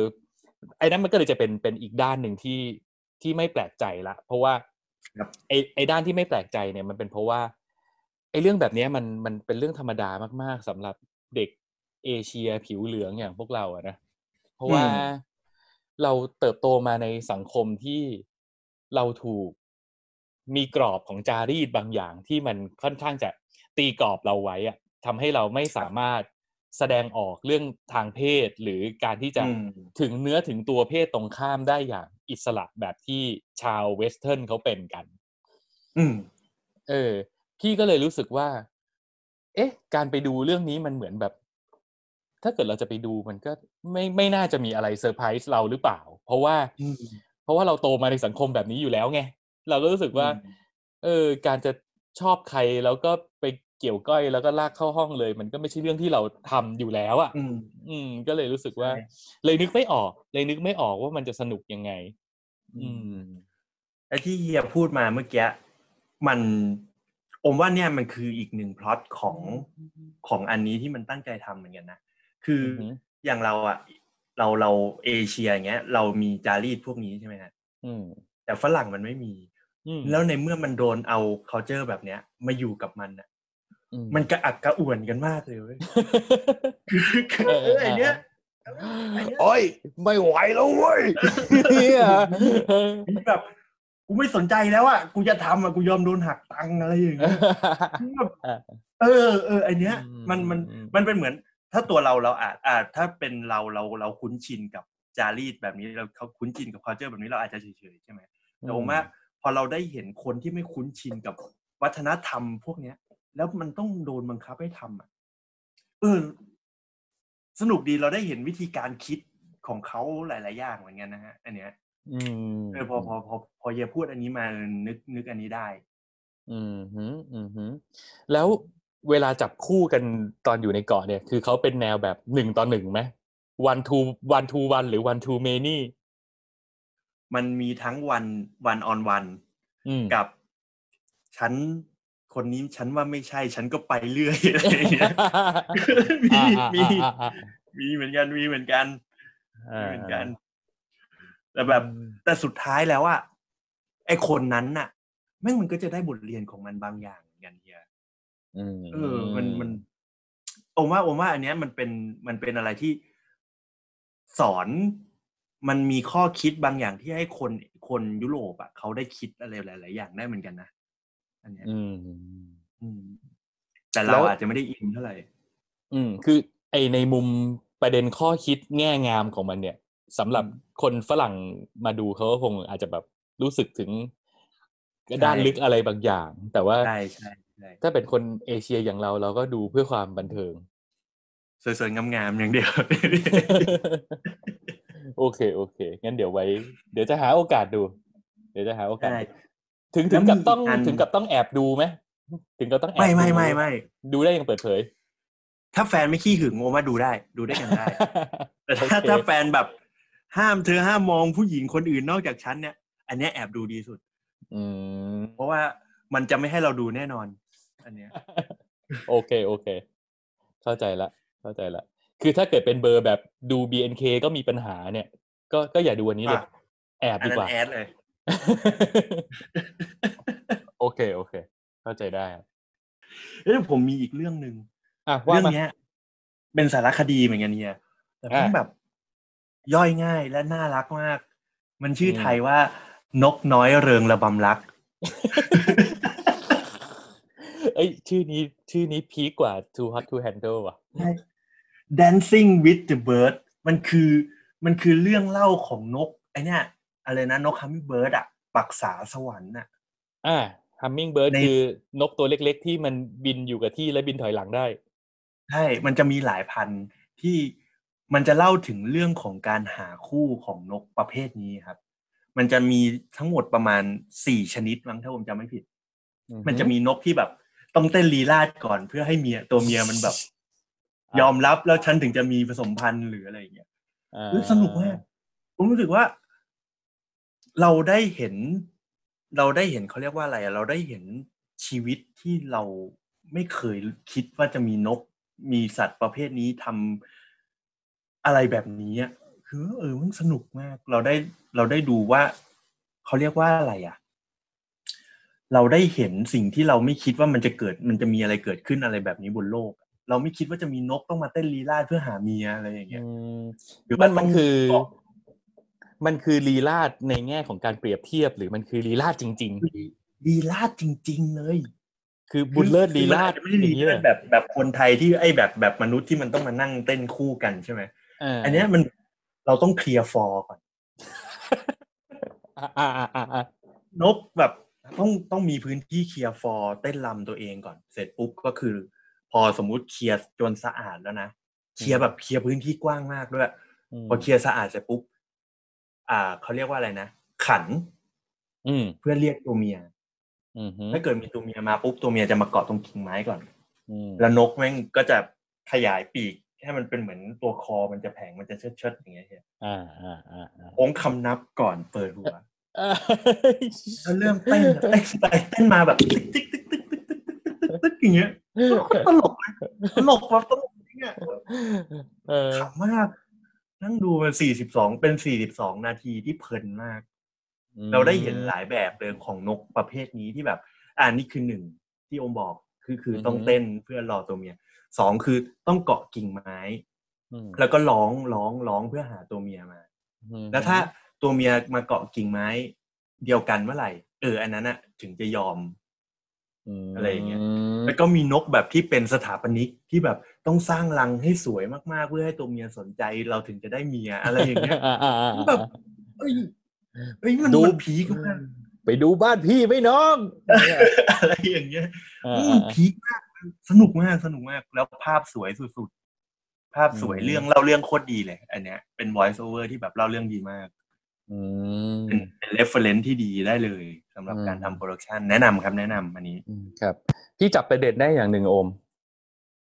ไอ้นั้นมันก็เลยจะเป็นเป็นอีกด้านหนึ่งที่ที่ไม่แปลกใจละ เพราะว่าครับไอ้ไอ้ด้านที่ไม่แปลกใจเนี่ยมันเป็นเพราะว่าไอ้เรื่องแบบเนี้ยมันมันเป็นเรื่องธรรมดามาก ๆสำหรับเด็กเอเชียผิวเหลืองอย่างพวกเราอะนะเพราะว่าอืมเราเติบโตมาในสังคมที่เราถูกมีกรอบของจารีตบางอย่างที่มันค่อนข้างจะตีกรอบเราไว้อะ ทำให้เราไม่สามารถแสดงออกเรื่องทางเพศ หรือการที่จะอืมถึงเนื้อถึงตัวเพศตรงข้ามได้อย่างอิสระแบบที่ชาว western เขาเป็นกัน อืม เออ พี่ก็เลยรู้สึกว่า เอ๊ะ การไปดูเรื่องนี้มันเหมือนแบบ ถ้าเกิดเราจะไปดูมันก็ไม่ไม่น่าจะมีอะไรเซอร์ไพรส์เราหรือเปล่า เพราะว่าอืมเพราะว่าเราโตมาในสังคมแบบนี้อยู่แล้วไง เราก็รู้สึกว่าอืมเออ การจะชอบใครแล้วก็ไป เกี่ยวก้อยแล้วก็ลากเข้าห้องเลย มันก็ไม่ใช่เรื่องที่เราทำอยู่แล้วอะ่ะอืมอืม ก็เลยรู้สึกว่าใช่เลยนึกไม่ออก เลยนึกไม่ออกว่ามันจะสนุกยังไง อืมไอ้ที่เฮียพูดมาเมื่อกี้มันอมว่าเนี่ยมันคืออีกหนึ่งพล็อตของของอันนี้ที่มันตั้งใจทำเหมือนกันนะคือออหืออย่างเราอะเราเราเอเชียอย่างเงี้ย เรามีจารีตพวกนี้ใช่ไหมฮะอืมแต่ฝรั่งมันไม่มีอืมแล้วในเมื่อมันโดนเอา culture แบบเนี้ย มาอยู่กับมันอะอื มันกระอักกระอ่วนกันมากเลยเว้ยเออเออไอเนี้ยไอ้เนี่ยโอ้ยไม่ไหวแล้วเว้ยเนี่ยแบบกูไม่สนใจแล้วอะกูจะทำอะกูยอมโดนหักตังค์อะไรอย่างเงี้ยแบบเออเออไอเนี้ยอืมมันมันอืมมันเป็นเหมือน ถ้าตัวเราเราอาจอาจถ้าเป็นเราเราเราคุ้นชินกับจารีตแบบนี้เราเขาคุ้นชินกับ culture แบบนี้เราอาจจะเฉยๆใช่ไหมแต่ผมว่าพอเราได้เห็นคนที่ไม่คุ้นชินกับวัฒนธรรมพวกเนี้ย แล้วมันต้องโดนบังคับให้ทำอะเออสนุกดีเราได้เห็นวิธีการคิดของเขาหลาย ๆ อย่างเหมือนกันนะฮะ อันเนี้ยอืมเออพอพอพอพอเยพูดอันนี้มานึกนึกอันนี้ได้ อืมหืมอืมหืมแล้วเวลาจับคู่กันตอนอยู่ในเกาะเนี่ย คือเขาเป็นแนวแบบหนึ่งต่อหนึ่งไหม one to one to one หรือ one to many มันมีทั้งวันวันออนวันอืมกับฉัน คนนี้ฉันว่าไม่ใช่ ฉันก็ไปเรื่อยอะไรอย่างเงี้ยมีอ่ามีอ่าอ่ามีเหมือนกันมีเหมือนกันอ่ามีเหมือนกัน แต่แบบ แต่สุดท้ายแล้วอะไอคนนั้นน่ะแม่งมันก็จะได้บทเรียนของมันบางอย่างเหมือนกันเฮียอืมเออ มันมันโอมว่าโอมว่า อันเนี้ยมันเป็นมันเป็นอะไรที่สอนมันมีข้อคิดบางอย่างที่ให้คนคนยุโรปอะเขาได้คิดอะไรหลาย ๆ อย่างได้เหมือนกันนะ อันเนี้ยอืมอืมแต่แล้เราวอาจจะไม่ได้อินเท่าไหร่ อืม คือ ไอในมุมประเด็นข้อคิดแง่งามของมันเนี่ยสำหรับอืมคนฝรั่งมาดูเขาก็คงอาจจะแบบรู้สึกถึงใช่ด้านลึกอะไรบางอย่าง แต่ว่าใช่ใช่ใช่ถ้าเป็นคนเอเชียอย่างเราเราก็ดูเพื่อความบันเทิงสวยๆงามๆอย่างเดียว โอเค โอเค งั้นเดี๋ยวไว้ เดี๋ยวจะหาโอกาสดู เดี๋ยวจะหาโอกาสใช่ ถึงแล้ถึวงมีกับต้องอีกอันถึงกับต้องแอบดูไหมถึงกับต้องแอบไม่ไม่ดูไม่ไม่ดูได้อยังเปิดเผย ถ้าแฟนไม่ขี้หึงโอมาดูได้ ดูได้กันได้ แต่ถ้าโอเคถ้าแฟนแบบห้ามเธอห้ามมองผู้หญิงคนอื่นนอกจากฉันเนี่ย อันเนี้ยแอบดูดีสุด อืมเพราะว่ามันจะไม่ให้เราดูแน่นอน อันเนี้ย โอเคโอเค เข้าใจละ เข้าใจละ คือถ้าเกิดเป็นเบอร์แบบดู BNK ก็มีปัญหาเนี่ย ก็ก็อย่าดูอันนี้เลยอะแอบอันดีนั้กว่านแอดเลย โอเค โอเค เข้าใจได้ครับเอ้ยผมมีอีกเรื่องหนึ่งอะว่าเรื่องมา เนี้ย เป็นสารคดีเหมือนกันเฮียแต่มันอะแบบ ย่อยง่ายและน่ารักมาก มันชื่ออม ไทยว่า นกน้อยเริงระบำรัก เอ้ย ชื่อนี้ ชื่อนี้พีกกว่า Too Hot to Handle ว่ะ Dancing with the Bird มันคือมันคือเรื่องเล่าของนกไอเนี้ย อะไรนะนกฮัมมิงเบิร์ดอะปักษาสวรรค์อะอ่า Hummingbird ในคือนกตัวเล็ก ๆ ที่มันบินอยู่กับที่และบินถอยหลังได้ใช่มันจะมีหลายพันธุ์ที่มันจะเล่าถึงเรื่องของการหาคู่ของนกประเภทนี้ครับ มันจะมีทั้งหมดประมาณสี่ชนิดมั้งถ้าผมจำไม่ผิดอือฮึมันจะมีนกที่แบบ ต้องเต้นลีลาดก่อนเพื่อให้เมียตัวเมียมันแบบ ยอมรับแล้วฉันถึงจะมีผสมพันธุ์หรืออะไรอย่างเงี้ยอ่าเฮ้ยสนุกมากผมรู้สึกว่า เราได้เห็น เราได้เห็นเขาเรียกว่าอะไรอะเราได้เห็นชีวิตที่เราไม่เคยคิดว่าจะมีนก มีสัตว์ประเภทนี้ทำอะไรแบบนี้อะคือเออมันสนุกมาก เราได้เราได้ดูว่าเขาเรียกว่าอะไรอะเราได้เห็นสิ่งที่เราไม่คิดว่ามันจะเกิด มันจะมีอะไรเกิดขึ้นอะไรแบบนี้บนโลก เราไม่คิดว่าจะมีนกต้องมาเต้นลีลาดเพื่อหาเมียอะไรอย่างเงี้ยอืมหรือมัว่านมันคือต้อง มันคือลีลาดในแง่ของการเปรียบเทียบ หรือมันคือลีลาดจริงดีลาดจริง ๆ เลย คือบุญเลิศลีลาดคือมันอจจะไม่ได้ดีเลิศแบบแบบคนไทยที่ไอ้แบบแบบมนุษย์ที่มันต้องมานั่งเต้นคู่กันใช่ไหมอัอันเนี้ยมันเราต้องเคลียร์ฟอร์ก่อนอ่าอ่าอ่าอ่านกแบบต้องต้องมีพื้นที่เคลียร์ฟอร์เต้นรำตัวเองก่อน เสร็จปุ๊บก็คือ พอสมมุติเคลียร์จนสะอาดแล้วนะเคลียร์แบบเคลียร์พื้นที่กว้างมากด้วยมพอเคลียร์สะอาดเสร็จปุ๊บ อ่าเขาเรียกว่าอะไรนะขัน อืเพื่อเรียกตัวเมียถ้าเกิดมีตัวเมียมาปุ๊บตัวเมียจะมาเกาะตรงกิ่งไม้ก่อนแล้วนกแม่งก็จะขยายปีกให้มันเป็นเหมือนตัวคอมันจะแผงมันจะเชิดเชิดอย่างเงี้ยเฮียอ่าอ่าอ่าองคำนับก่อนเปิดหัวแล้วเริ่มเต้นเต้นเต้นมาแบบติ๊กติ๊กติ๊กติ๊กติ๊กติ๊กติ๊กอย่างเงี้ยตลกเลยตลกแบบตลกจริงอะขำมาก นั่งดูมันสี่สิบสองเป็นสี่สิบสองนาทีที่เพลินมาก เราได้เห็นหลายแบบเลยของนกประเภทนี้ที่แบบ อ่านี่คือหนึ่งที่อมบอกคือคือต้องเต้นเพื่อรอตัวเมียสองคือต้องเกาะกิ่งไม้อืมแล้วก็ร้องร้องร้องเพื่อหาตัวเมียมาอืมแล้วถ้าตัวเมียมาเกาะกิ่งไม้เดียวกันเมื่อไหร่เอออันนั้นอะถึงจะยอมม อะไรอย่างเงี้ยแล้วก็มีนกแบบที่เป็นสถาปนิกที่แบบต้องสร้างรังให้สวยมากๆ เพื่อให้ตัวเมียสนใจเราถึงจะได้เมียอะไรอย่างเงี้ยอ่าอ่าอ่าแบบเอ้ยเอ้ยมันดูมันพีคมากไปดูบ้านพี่ไหมน้องอะไรอย่างเงี้ยอ่าอืมอ่าพีคมากสนุกมากสนุกมากแล้วภาพสวยสุดๆภาพสวยอืมเรื่องเล่าเรื่องโคตรดีเลย อันเนี้ยเป็น voice over ที่แบบเล่าเรื่องดีมากอืม เป็นเป็น reference ที่ดีได้เลยสำหรับอืมการทำโปรดักชันแนะนำครับแนะนำอันนี้อืมครับพี่จับประเด็นได้อย่างหนึ่งโอม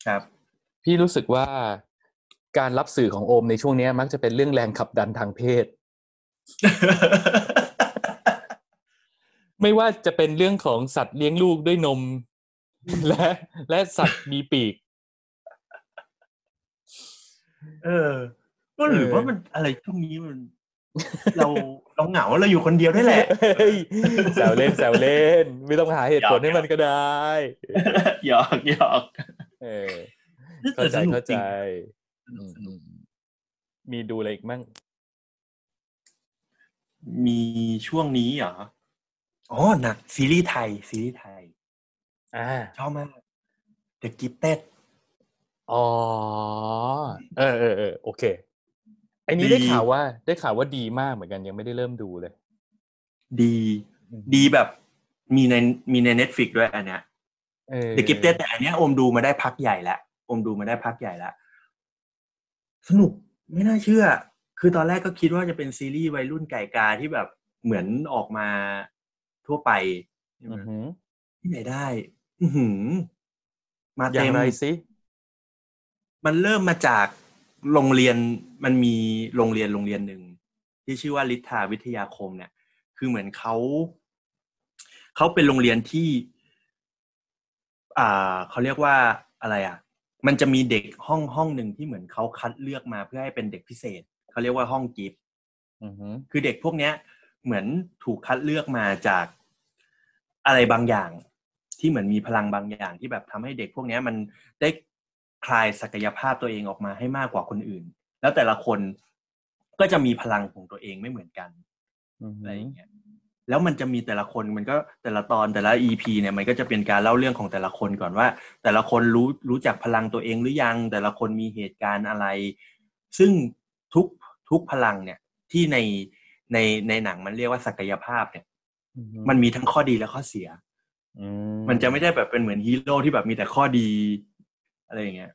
ครับ พี่รู้สึกว่าการรับสื่อของโอมในช่วงเนี้ยมักจะเป็นเรื่องแรงขับดันทางเพศ ไม่ว่าจะเป็นเรื่องของสัตว์เลี้ยงลูกด้วยนม และและสัตว์มีปีก เออ ก็หรือว่ามันอะไรช่วงนี้มัน เราเราเหงาเราอยู่คนเดียวได้แหละเฮ้ยแซวเล่นแซวเล่น ไม่ต้องหาเหตุผลหยอกให้มันก็ได้หยอกหยอกเออแต่เข้าใจสนุกเข้าจริใจงอืมอืมมีดูอะไรอีกมั่งมีช่วงนี้เหรออ๋อหนักซีรีส์ไทย ซีรีส์ไทย อ่าชอบมาก The Gifted อ๋อ เออเออเออโอเค ไอ้นี้ดีได้ข่าวว่า ได้ข่าวว่าดีมากเหมือนกันยังไม่ได้เริ่มดูเลย ดี ดีแบบมีในมีใน Netflix ด้วยอันเนี้ยเออ The Gifted แต่อันเนี้ยอมดูมาได้พักใหญ่แล้วอมดูมาได้พักใหญ่แล้วสนุกไม่น่าเชื่อ คือตอนแรกก็คิดว่าจะเป็นซีรีส์วัยรุ่นไก่กาที่แบบเหมือนออกมาทั่วไปใช่ไหอืมอหือที่ไหนได้อือหือมาอย่าเต็งมไรสิมันเริ่มมาจาก โรงเรียนมันมีโรงเรียนโรงเรียนหนึ่งที่ชื่อว่าลิทธาวิทยาคมเนี่ย คือเหมือนเขาเขาเป็นโรงเรียนที่ อ่าเขาเรียกว่าอะไรอะ มันจะมีเด็กห้องห้องหนึ่งที่เหมือนเขาคัดเลือกมาเพื่อให้เป็นเด็กพิเศษเขาเรียกว่าห้องกิฟต์อือหือคือเด็กพวกเนี้ย เหมือนถูกคัดเลือกมาจากอะไรบางอย่างที่เหมือนมีพลังบางอย่างที่แบบทำให้เด็กพวกเนี้ยมันได้ คลายศักยภาพตัวเองออกมาให้มากกว่าคนอื่น แล้วแต่ละคนก็จะมีพลังของตัวเองไม่เหมือนกันอือหือะไรออย่างเงี้ยแล้วมันจะมีแต่ละคนมันก็แต่ละตอนแต่ละ EP เนี่ยมันก็จะเป็นการเล่าเรื่องของแต่ละคนก่อนว่า แต่ละคนรู้รู้จักพลังตัวเองหรือยัง แต่ละคนมีเหตุการณ์อะไร ซึ่งทุกทุกพลังเนี่ยที่ในในในหนังมันเรียกว่าศักยภาพเนี่ยอือหือมันมีทั้งข้อดีและข้อเสียอืมันจะไม่ได้แบบเป็นเหมือนฮีโร่ที่แบบมีแต่ข้อดี อะไรอย่างเงี้ย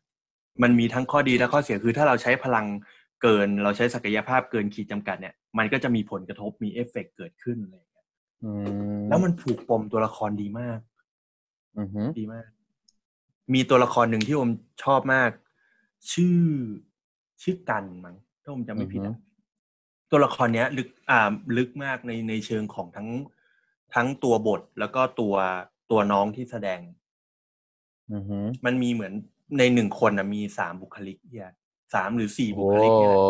มันมีทั้งข้อดีและข้อเสียคือถ้าเราใช้พลังเกิน เราใช้ศักยภาพเกินขีดจำกัดเนี่ย มันก็จะมีผลกระทบมีเอฟเฟกต์เกิดขึ้นอะไรอย่างเลยอืมแล้วมันผูกปมตัวละครดีมากอือหือดีมาก มีตัวละครหนึ่งที่ผมชอบมาก ชื่อชื่อกันมั้งถ้าผมจำไม่ผิดอะตัวละครเนี้ย ลึกอ่าลึกมากในในเชิงของทั้งทั้งตัวบทแล้วก็ตัวตัวน้องที่แสดงอือหือมันมีเหมือน ในหนึ่งคนนะมีสามบุคลิกเนี่ยสามหรือสี่บุโอ้คลิกเนี่ยแหละ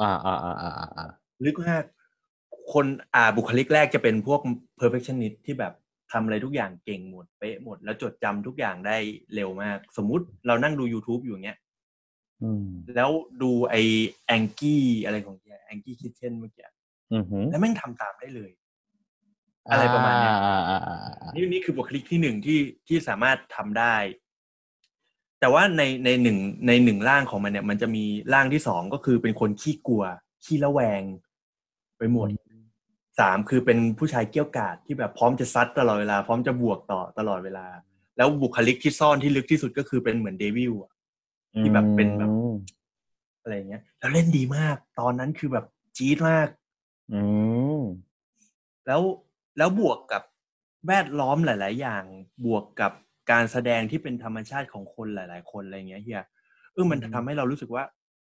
อ่าอ่าอ่าอ่าอ่าอ่าลึกมากคนอ่าบุคลิกแรกจะเป็นพวก perfectionist ที่แบบทำอะไรทุกอย่างเก่งหมดเป๊ะหมด แล้วจดจำทุกอย่างได้เร็วมาก สมมุติเรานั่งดู YouTube อยู่เงี้ยอืมแล้วดูไอแองกี้อะไรของแกแองกี้คิทเช่นเมื่อกี้อือหือแล้วแม่งทำตามได้เลย อะไรประมาณเนี้ยอ่าอ่าอ่าอ่านี่นี่คือบุคลิกที่หนึ่งที่ที่สามารถทำได้ แต่ว่าในในหนึ่งในหนึ่งร่างของมันเนี่ย มันจะมีร่างที่สองก็คือเป็นคนขี้กลัว ขี้ระแวง ไปหมดสามคือเป็นผู้ชายเกี้ยวกาดที่แบบพร้อมจะซัดตลอดเวลา พร้อมจะบวกต่อตลอดเวลา แล้วบุคลิกที่ซ่อนที่ลึกที่สุดก็คือเป็นเหมือน devil อะที่แบบเป็นแบบอืมอะไรอย่างเงี้ย แล้วเล่นดีมาก ตอนนั้นคือแบบจี๊ดมากอืมแล้วแล้วบวกกับแวดล้อมหลาย ๆ อย่าง บวกกับ การแสดงที่เป็นธรรมชาติของคนหลาย ๆ คนอะไรเงี้ยเฮียเออมันอืมทำให้เรารู้สึกว่า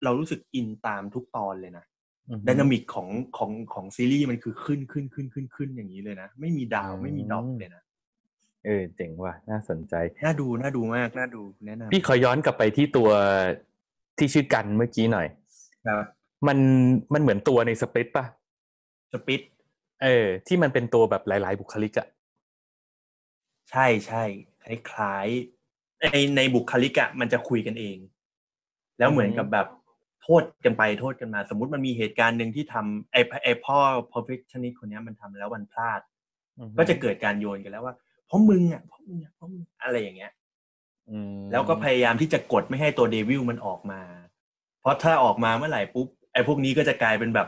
เรารู้สึกอินตามทุกตอนเลยนะอืม dynamic ของของของซีรีส์มันคือขึ้นขึ้นขึ้นขึ้นขึ้นอย่างนี้เลยนะ ไม่มี down อืมไม่มี drop เลยนะเออเจ๋งว่ะน่าสนใจ น่าดูน่าดูมากน่าดูแนะนำพี่ขอย้อนกลับไปที่ตัวที่ชื่อกันเมื่อกี้หน่อยครับมันมันเหมือนตัวในสปริตป่ะสปิดเออ ที่มันเป็นตัวแบบหลาย ๆ บุคลิกอะใช่ใช่ คล้ายๆในในบุคลิกอะมันจะคุยกันเอง แล้วเหมือนกับแบบโทษกันไปโทษกันมา สมมติมันมีเหตุการณ์หนึ่งที่ทำไอ้ไอ้พ่อ perfectionist คนเนี้ยมันทำแล้วมันพลาดอืมก็จะเกิดการโยนกันแล้วว่าเพราะมึงอะเพราะมึงอะเพราะมึงอะไรอย่างเงี้ยอืมแล้วก็พยายามที่จะกดไม่ให้ตัวเดวิลมันออกมา เพราะถ้าออกมาเมื่อไหร่ปุ๊บไอ้พวกนี้ก็จะกลายเป็นแบบ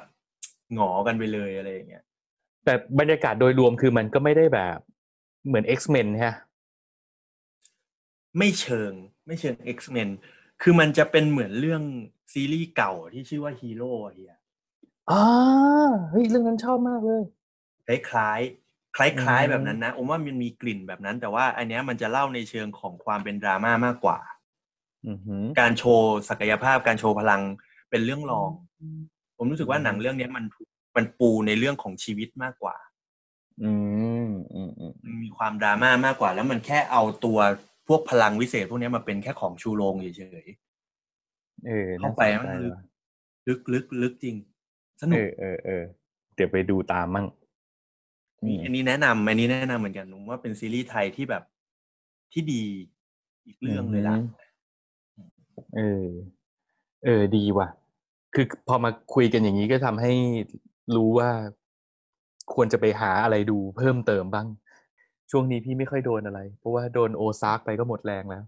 หงอกันไปเลยอะไรอย่างเงี้ยแต่บรรยากาศโดยรวมคือมันก็ไม่ได้แบบเหมือน X-Men ฮะ ไม่เชิง ไม่เชิง X-Men คือมันจะเป็นเหมือนเรื่องซีรีส์เก่าที่ชื่อว่าฮีโร่เฮียอ่าเฮ้ยเรื่องนั้นชอบมากเลยคล้ายๆคล้ายคล้ายอืมๆแบบนั้นนะผมว่ามันมีกลิ่นแบบนั้น แต่ว่าอันเนี้ยมันจะเล่าในเชิงของความเป็นดราม่ามากกว่าอือหือการโชว์ศักยภาพการโชว์พลังเป็นเรื่องรอง ผมรู้สึกว่าหนังเรื่องเนี้ยมันมันปูในเรื่องของชีวิตมากกว่า อืมอืมอืมมันมีความดราม่ามากกว่า แล้วมันแค่เอาตัว พวกพลังวิเศษพวกเนี้ยมาเป็นแค่ของชูโรงเฉยเออเข้าไปน่สนมันใจลึกว่ะๆลึกลึกลึกจริง สนุเอกอเออเออเดี๋ยวไปดูตามมั่งนี่อันนี้แนะนำอันนี้แนะนำเหมือนกันผมว่าเป็นซีรีส์ไทยที่แบบที่ดีอีกเรื่องเลยล่ะ เออ เออ ดีว่ะ คือพอมาคุยกันอย่างนี้ก็ทำให้รู้ว่าควรจะไปหาอะไรดูเพิ่มเติมบ้าง ช่วงนี้พี่ไม่ค่อยโดนอะไร เพราะว่าโดนโอซากไปก็หมดแรงแล้ว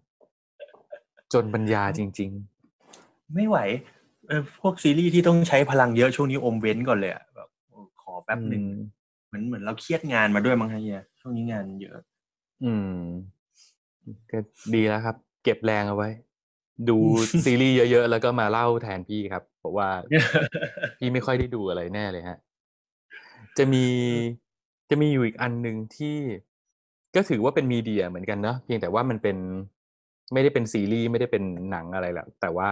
จนปัญญาจริงไม่ไหวเออพวกซีรีส์ที่ต้องใช้พลังเยอะช่วงนี้อมเว้นก่อนเลยอะแบบโอ้ขอๆแป๊บหนึ่งอืมเหมือนเหมือนเราเครียดงานมาด้วยมั้งฮะเฮียช่วงนี้งานเยอะ อืมก็ดีแล้วครับ เก็บแรงเอาไว้ ดูซีรีส์เยอะๆแล้วก็มาเล่าแทนพี่ครับ เพราะว่าพี่ไม่ค่อยได้ดูอะไรแน่เลยฮะ จะมีจะมีอยู่อีกอันหนึ่งที่ ก็ถือว่าเป็นมีเดียเหมือนกันเนาะเพียงแต่ว่ามันเป็นไม่ได้เป็นซีรีส์ไม่ได้เป็นหนังอะไรหรอกแต่ว่า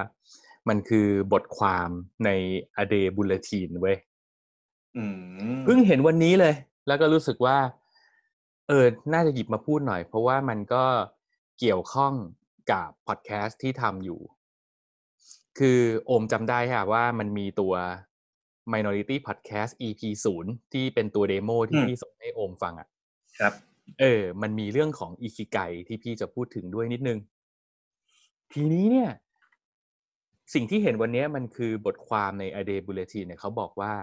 มันคือบทความใน A Day Bulletin เว้ยอืมเพิ่งเห็นวันนี้เลย แล้วก็รู้สึกว่า เออ น่าจะหยิบมาพูดหน่อย เพราะว่ามันก็เกี่ยวข้องกับพอดแคสต์ที่ทำอยู่ คือโอมจำได้ค่ะว่ามันมีตัว Minority Podcast EP 0ที่เป็นตัวเดโมที่พี่ส่งให้โอมฟังอะ ครับ เออ มันมีเรื่องของอิคิไกที่พี่จะพูดถึงด้วยนิดนึง ทีนี้เนี่ย สิ่งที่เห็นวันนี้มันคือบทความใน A Day Bulletin เนี่ยเขาบอกว่า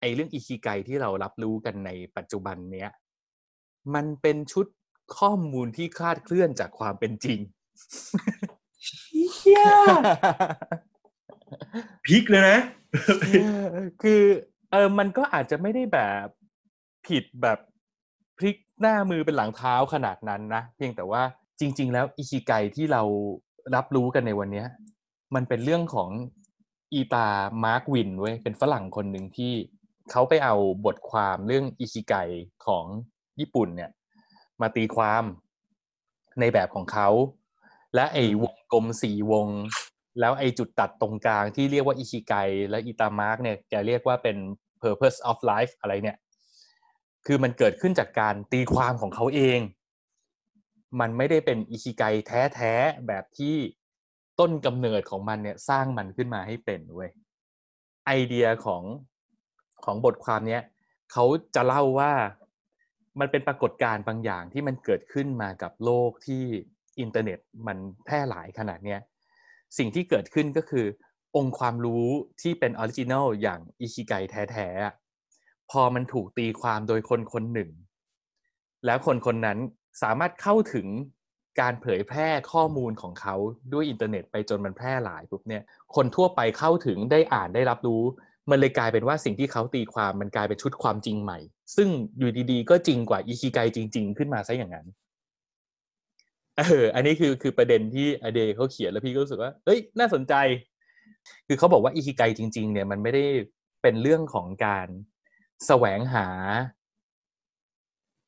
ไอ้เรื่องอิคิไกที่เรารับรู้กันในปัจจุบันเนี้ย มันเป็นชุดข้อมูลที่คลาดเคลื่อนจากความเป็นจริงเฮียพีคเลยนะ คือ เออมันก็อาจจะไม่ได้แบบผิดแบบพลิก หน้ามือเป็นหลังเท้าขนาดนั้นนะเพียงแต่ว่าจริง ๆ แล้วอิคิไกที่เรารับรู้กันในวันนี้มันเป็นเรื่องของอีตามาร์กวินเว้ยเป็นฝรั่งคนหนึ่งที่เขาไปเอาบทความเรื่องอิคิไกของญี่ปุ่นเนี่ย มาตีความในแบบของเขา และไอ้วงกลมสี่วง แล้วไอ้จุดตัดตรงกลางที่เรียกว่าอิคิไกและอิตามาร์กเนี่ยแกเรียกว่าเป็น purpose of life อะไรเนี่ย คือมันเกิดขึ้นจากการตีความของเขาเอง มันไม่ได้เป็นอิคิไกแท้ๆแบบที่ต้นกำเนิดของมันเนี่ยสร้างมันขึ้นมาให้เป็นเว้ยไอเดียของของบทความเนี้ยเขาจะเล่าว่ามันเป็นปรากฏการณ์บางอย่างที่มันเกิดขึ้นมากับโลกที่อินเทอร์เน็ตมันแพร่หลายขนาดเนี้ยสิ่งที่เกิดขึ้นก็คือ องค์ความรู้ที่เป็น original อย่างอิคิไกแท้ๆ พอมันถูกตีความโดยคนคนหนึ่ง แล้วคนคนนั้นสามารถเข้าถึงการเผยแพร่ข้อมูลของเขาด้วยอินเทอร์เน็ตไปจนมันแพร่หลายปุ๊บเนี่ยคนทั่วไปเข้าถึงได้อ่านได้รับรู้ มันเลยกลายเป็นว่าสิ่งที่เขาตีความมันกลายเป็นชุดความจริงใหม่ ซึ่งอยู่ดีๆ ก็จริงกว่าอิคิไกจริง ๆ ขึ้นมาซะอย่างนั้นเอออันนี้คือคือประเด็นที่อเดเขาเขียนแล้วพี่ก็รู้สึกว่าเอ้ยน่าสนใจ คือเขาบอกว่าอิคิไกจริง ๆ เนี่ยมันไม่ได้เป็นเรื่องของการ แสวงหา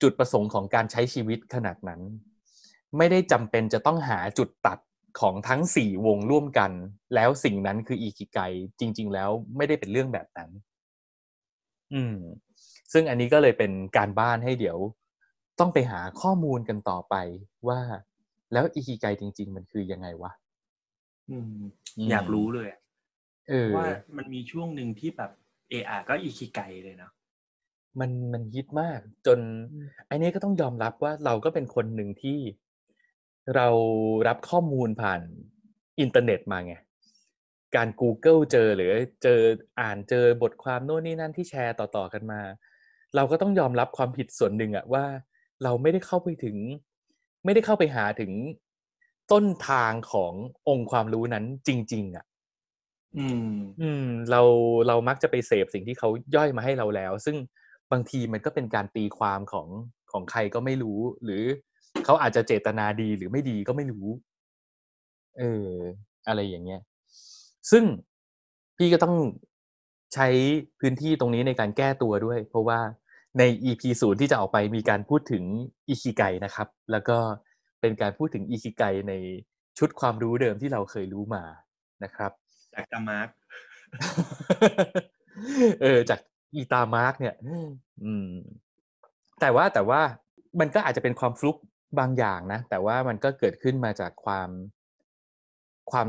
จุดประสงค์ของการใช้ชีวิตขนาดนั้น ไม่ได้จำเป็นจะต้องหาจุดตัดของทั้งสี่วงร่วมกัน แล้วสิ่งนั้นคืออีกิไกจริง ๆ แล้วไม่ได้เป็นเรื่องแบบนั้น อืม ซึ่งอันนี้ก็เลยเป็นการบ้านให้เดี๋ยว ต้องไปหาข้อมูลกันต่อไปว่า แล้วอีกิไกจริง ๆ มันคือยังไงวะอืมมอยากรู้เลยอะเออว่ามันมีช่วงหนึ่งที่แบบเออาก็อีคิไกเลยเนาะ มัน มันฮิตมากจน อืม อันนี้ก็ต้องยอมรับว่า เราก็เป็นคนหนึ่งที่ เรารับข้อมูลผ่านอินเทอร์เน็ตมาไง การ Google เจอ หรือเจอ อ่านเจอบทความโน่นนี่นั่นที่แชร์ต่อ ๆ กันมา เราก็ต้องยอมรับความผิดส่วนหนึ่งอะว่า เราไม่ได้เข้าไปถึง ไม่ได้เข้าไปหาถึงต้นทางขององค์ความรู้นั้นจริง ๆ อะ อืม อืม เรา เรามักจะไปเสพสิ่งที่เขาย่อยมาให้เราแล้ว ซึ่ง บางทีมันก็เป็นการตีความของของใครก็ไม่รู้ หรือเขาอาจจะเจตนาดีหรือไม่ดีก็ไม่รู้ เออ อะไรอย่างเงี้ย ซึ่งพี่ก็ต้องใช้พื้นที่ตรงนี้ในการแก้ตัวด้วย เพราะว่าใน EP ศูนย์ที่จะออกไปมีการพูดถึงอิคิไกนะครับ แล้วก็เป็นการพูดถึงอิคิไกในชุดความรู้เดิมที่เราเคยรู้มานะครับ จากกามาร์กเออจาก อีตามาร์กเนี่ย อืม แต่ว่าแต่ว่ามันก็อาจจะเป็นความฟลุกบางอย่างนะ แต่ว่ามันก็เกิดขึ้นมาจากความความ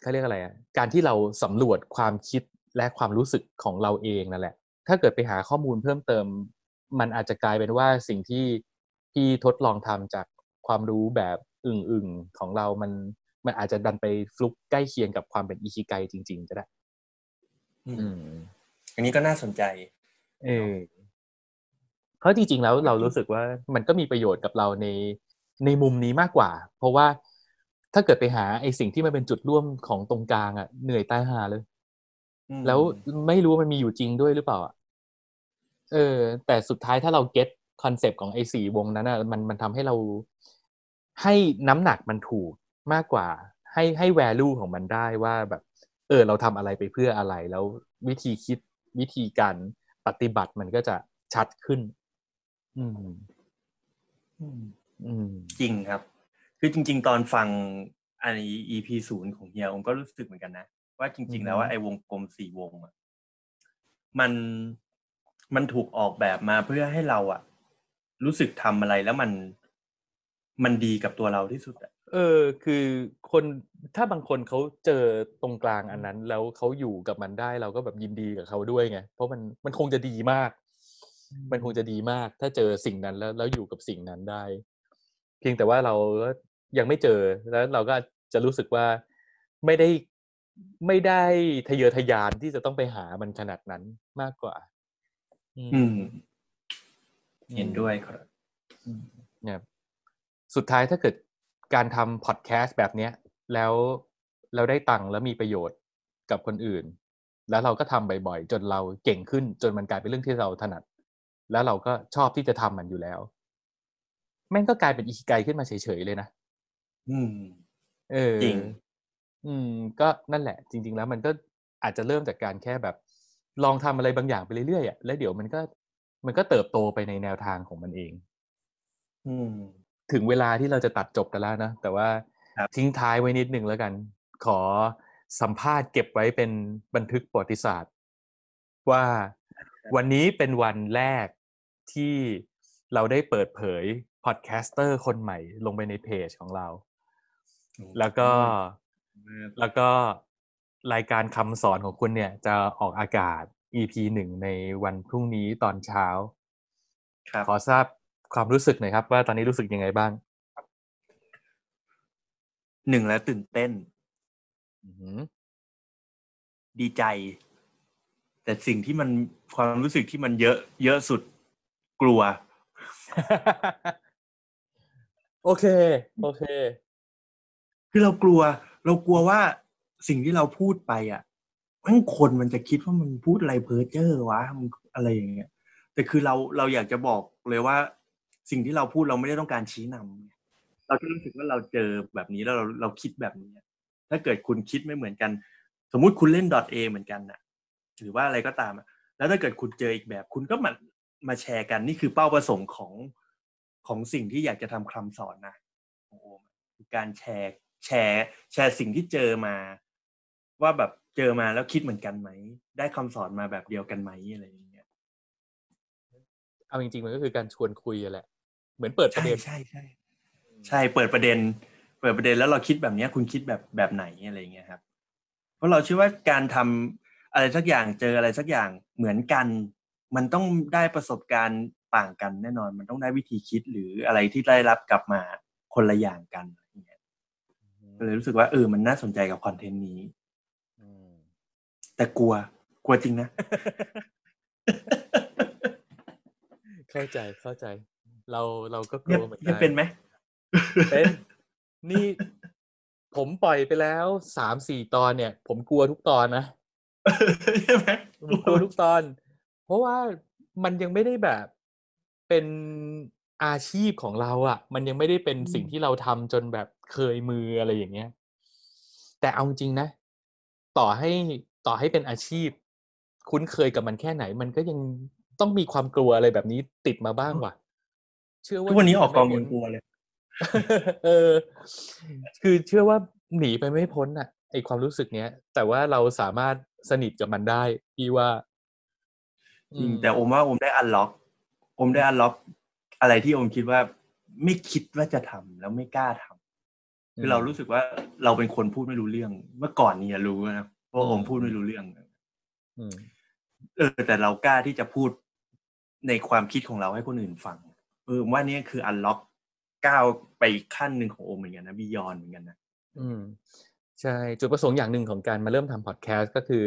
เขาเรียกอะไรอะการที่เราสำรวจความคิดและความรู้สึกของเราเองนั่นแหละ ถ้าเกิดไปหาข้อมูลเพิ่มเติม มันอาจจะกลายเป็นว่าสิ่งที่ที่ทดลองทำจากความรู้แบบอึ่งๆของเรามันมันอาจจะดันไปฟลุกใกล้เคียงกับความเป็นอิคิไกจริง ๆ ก็ได้ อืม อืมอันนี้ก็น่าสนใจ เออเพราะจริงๆแล้วเรารู้สึกว่ามันก็มีประโยชน์กับเราในในมุมนี้มากกว่า เพราะว่าถ้าเกิดไปหาไอ้สิ่งที่มันเป็นจุดร่วมของตรงกลางอะเหนื่อยตายหาเลยอืมแล้วไม่รู้ว่ามันมีอยู่จริงด้วยหรือเปล่าอะเออ แต่สุดท้ายถ้าเรา get concept ของไอ้สี่วงนั้นอะมันมันทำให้เราให้น้ำหนักมันถูกมากกว่า ให้ให้ value ของมันได้ว่าแบบ เออ เราทำอะไรไปเพื่ออะไร แล้ววิธีคิด วิธีการปฏิบัติมันก็จะชัดขึ้นอืมอืม อืม จริงครับ คือจริง ๆ ตอนฟังอันนี้ EP ศูนย์ของเฮียผมก็รู้สึกเหมือนกันนะ ว่าจริง ๆ แล้วว่าอือฮึไอ้วงกลมสี่วงอะมันมันถูกออกแบบมาเพื่อให้เราอะรู้สึกทำอะไรแล้วมันมันดีกับตัวเราที่สุดอะ เออคือคนถ้าบางคนเขาเจอตรงกลางอันนั้น แล้วเขาอยู่กับมันได้เราก็แบบยินดีกับเขาด้วยไงเพราะมันมันคงจะดีมาก มันคงจะดีมาก ถ้าเจอสิ่งนั้นแล้วแล้วอยู่กับสิ่งนั้นได้ เพียงแต่ว่าเราก็ยังไม่เจอแล้วเราก็จะรู้สึกว่าไม่ได้ไม่ได้ทะเยอทะยานที่จะต้องไปหามันขนาดนั้นมากกว่า อืม เห็นด้วยครับเนี่ยสุดท้ายถ้าเกิด การทำพอดแคสต์แบบเนี้ยแล้วเราได้ตังค์แล้วมีประโยชน์กับคนอื่น แล้วเราก็ทำบ่อยๆ จนเราเก่งขึ้นจนมันกลายเป็นเรื่องที่เราถนัด แล้วเราก็ชอบที่จะทำมันอยู่แล้ว แม่งก็กลายเป็นอิคิไกขึ้นมาเฉยๆเลยนะอืม เออจริง อืม ก็นั่นแหละ จริง ๆ แล้วมันก็อาจจะเริ่มจากการแค่แบบ ลองทำอะไรบางอย่างไปเรื่อยๆอะแล้วเดี๋ยวมันก็มันก็เติบโตไปในแนวทางของมันเอง อืม ถึงเวลาที่เราจะตัดจบกันแล้วนะ แต่ว่าครับทิ้งท้ายไว้นิดหนึ่งแล้วกัน ขอสัมภาษณ์เก็บไว้เป็นบันทึกประวัติศาสตร์ ว่าวันนี้เป็นวันแรกที่เราได้เปิดเผยพอดแคสเตอร์คนใหม่ลงไปในเพจของเรา แล้วก็แล้วก็รายการคำสอนของคุณเนี่ย จะออกอากาศ EP หนึ่งในวันพรุ่งนี้ตอนเช้าครับขอทราบ ความรู้สึกหน่อยครับ ว่าตอนนี้รู้สึกยังไงบ้างหนึ่งแล้วตื่นเต้นอือหือดีใจ แต่สิ่งที่มันความรู้สึกที่มันเยอะ เยอะสุดกลัว โอเค โอเค คือเรากลัว เรากลัวว่าสิ่งที่เราพูดไปอะมันคนมันจะคิดว่ามันพูดอะไรเพ้อเจ้อวะมันอะไรอย่างเงี้ยแต่คือเราเราอยากจะบอกเลยว่า สิ่งที่เราพูดเราไม่ได้ต้องการชี้นำเราแค่รู้สึกว่าเราเจอแบบนี้แล้วเราเราคิดแบบนี้ ถ้าเกิดคุณคิดไม่เหมือนกัน สมมุติคุณเล่น .a เหมือนกันน่ะหรือว่าอะไรก็ตามแล้วถ้าเกิดคุณเจออีกแบบ คุณก็มามาแชร์กันนี่คือเป้าประสงค์ของของสิ่งที่อยากจะทำคำสอนนะโอ้คือการแชร์แชร์แชร์สิ่งที่เจอมา ว่าแบบเจอมาแล้วคิดเหมือนกันไหม ได้คำสอนมาแบบเดียวกันไหมอะไรอย่างเงี้ยเอาจริงๆมันก็คือการชวนคุยอะแหละ เหมือนเปิดประใช่เด็นใช่ใช่ใช่เปิดประเด็น เปิดประเด็นแล้วเราคิดแบบเนี้ยคุณคิดแบบแบบไหนอะไรอย่างเงี้ยครับ เพราะเราเชื่อว่าการทำอะไรสักอย่างเจออะไรสักอย่างเหมือนกัน มันต้องได้ประสบการณ์ต่างกันแน่นอน มันต้องได้วิธีคิดหรืออะไรที่ได้รับกลับมาคนละอย่างกันอย่างเงี้ยก็เลยรู้สึกว่าเออมันน่าสนใจกับคอนเทนต์นี้อืมแต่กลัว กลัวจริงนะ เข้าใจเข้าใจ เราเราก็กเนี่ลัยวเหมือนเนี่กัยเป็นไหมเป็นนี่ผมปล่อยไปแล้วสามสี่ตอนเนี่ย ผมกลัวทุกตอนนะใช่ไหมผมกลัวทุกตอน เพราะว่ามันยังไม่ได้แบบเป็นอาชีพของเราอะ่ะ มันยังไม่ได้เป็นสิ่งที่เราทำจนแบบเคยมืออะไรอย่างเงี้ย แต่เอาจริงนะ ต่อให้ต่อให้เป็นอาชีพ คุ้นเคยกับมันแค่ไหน มันก็ยังต้องมีความกลัวอะไรแบบนี้ติดมาบ้างว่ะ เชื่อว่าทุกวันนี้หออกกองไปยัไม่งกลัวเลย เออ คือเชื่อว่าหนีไปไม่พ้นอะไอความรู้สึกเนี้ย แต่ว่าเราสามารถสนิทกับมันได้พี่ว่าจริงแต่โอมว่าโอมได้อันล็อกโอมได้อันล็อก อะไรที่โอมคิดว่า ไม่คิดว่าจะทำแล้วไม่กล้าทำคือเรารู้สึกว่าเราเป็นคนพูดไม่รู้เรื่อง เมื่อก่อนนี่รู้นะว่าโอมพูดไม่รู้เรื่องอืมเออ แต่เรากล้าที่จะพูดในความคิดของเราให้คนอื่นฟัง เออผมว่านี่คืออันล็อกก้าวไปอีกขั้นหนึ่งของโอมเหมือนกันนะบียอนเหมือนกันนะอืมใช่ จุดประสงค์อย่างหนึ่งของการมาเริ่มทำพอดแคสต์ก็คือ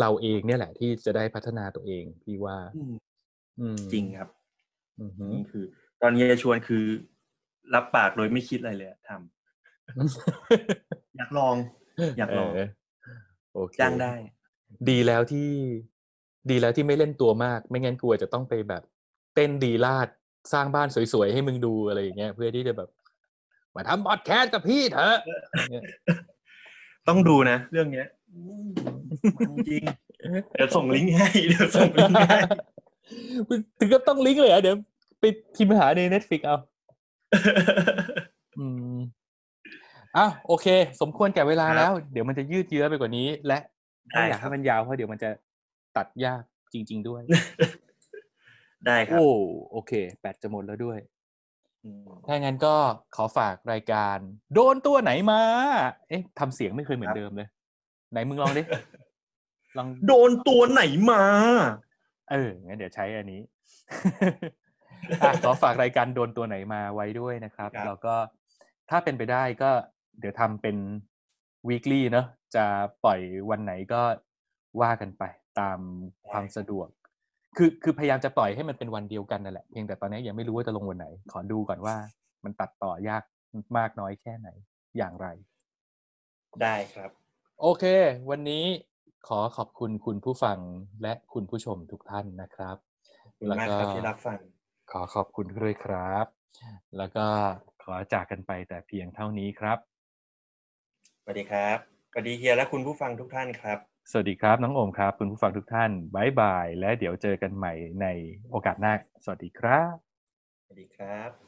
เราเองเนี่ยแหละที่จะได้พัฒนาตัวเองพี่ว่าอืมอืมจริงครับอือหือนี่คือ ตอนนี้จะชวนคือ รับปากโดยไม่คิดอะไรเลยอะทำอยากลอง อยากลองเโอเคจ้างได้ ดีแล้วที่ ดีแล้วที่ไม่เล่นตัวมาก ไม่งั้นกลัวจะต้องไปแบบ เต้นดีลาด สร้างบ้านสวยๆให้มึงดูอะไรอย่างเงี้ยเพื่อที่จะแบบมาทำพอดแคสต์กับพี่เถอะอย่างเงี้ยต้องดูนะ เรื่องเนี้ยอืมมันจริงเดี๋ยวส่งลิงก์ให้เดี๋ยวส่งลิงก์ให้ถึงกับต้องลิงก์เลยเหรอะเดี๋ยวไปพิมพ์หาใน Netflix เอาอืมอะโอเค สมควรแก่เวลาครับแล้ว เดี๋ยวมันจะยืดเยื้อไปกว่านี้ และไม่ได้อยากครัให้บมันยาวเพราะเดี๋ยวมันจะตัดยากจริง ๆ ด้วย ได้ครับ โอ้โอเคแบตจะหมดแล้วด้วยอืมถ้างั้นก็ขอฝากรายการ โดนตัวไหนมา เอ๊ะทำเสียงไม่เคยเหมือนเดิมเลย ไหนมึงลองดิ ลอง โดนตัวไหนมา เออ งั้นเดี๋ยวใช้อันนี้อะขอฝากรายการโดนตัวไหนมาไว้ด้วยนะครับครับ แล้วก็ถ้าเป็นไปได้ก็เดี๋ยวทำเป็น weekly เนอะจะปล่อยวันไหนก็ว่ากันไปตามความสะดวก คือคือพยายามจะปล่อยให้มันเป็นวันเดียวกันนั่นแหละเพียงแต่ตอนนี้ยังไม่รู้ว่าจะลงวันไหน ขอดูก่อนว่า มันตัดต่อยากมากน้อยแค่ไหนอย่างไร ได้ครับ โอเค วันนี้ขอขอบคุณคุณผู้ฟังและคุณผู้ชมทุกท่านนะครับขอบคุณมากครับที่รับฟังขอขอบคุณด้วยครับ แล้วก็ขอจากกันไปแต่เพียงเท่านี้ครับสวัสดีครับสวัสดีเฮียและคุณผู้ฟังทุกท่านครับ สวัสดีครับ น้องโอมครับ คุณผู้ฟังทุกท่านบายบาย และเดี๋ยวเจอกันใหม่ในโอกาสหน้า สวัสดีครับ สวัสดีครับ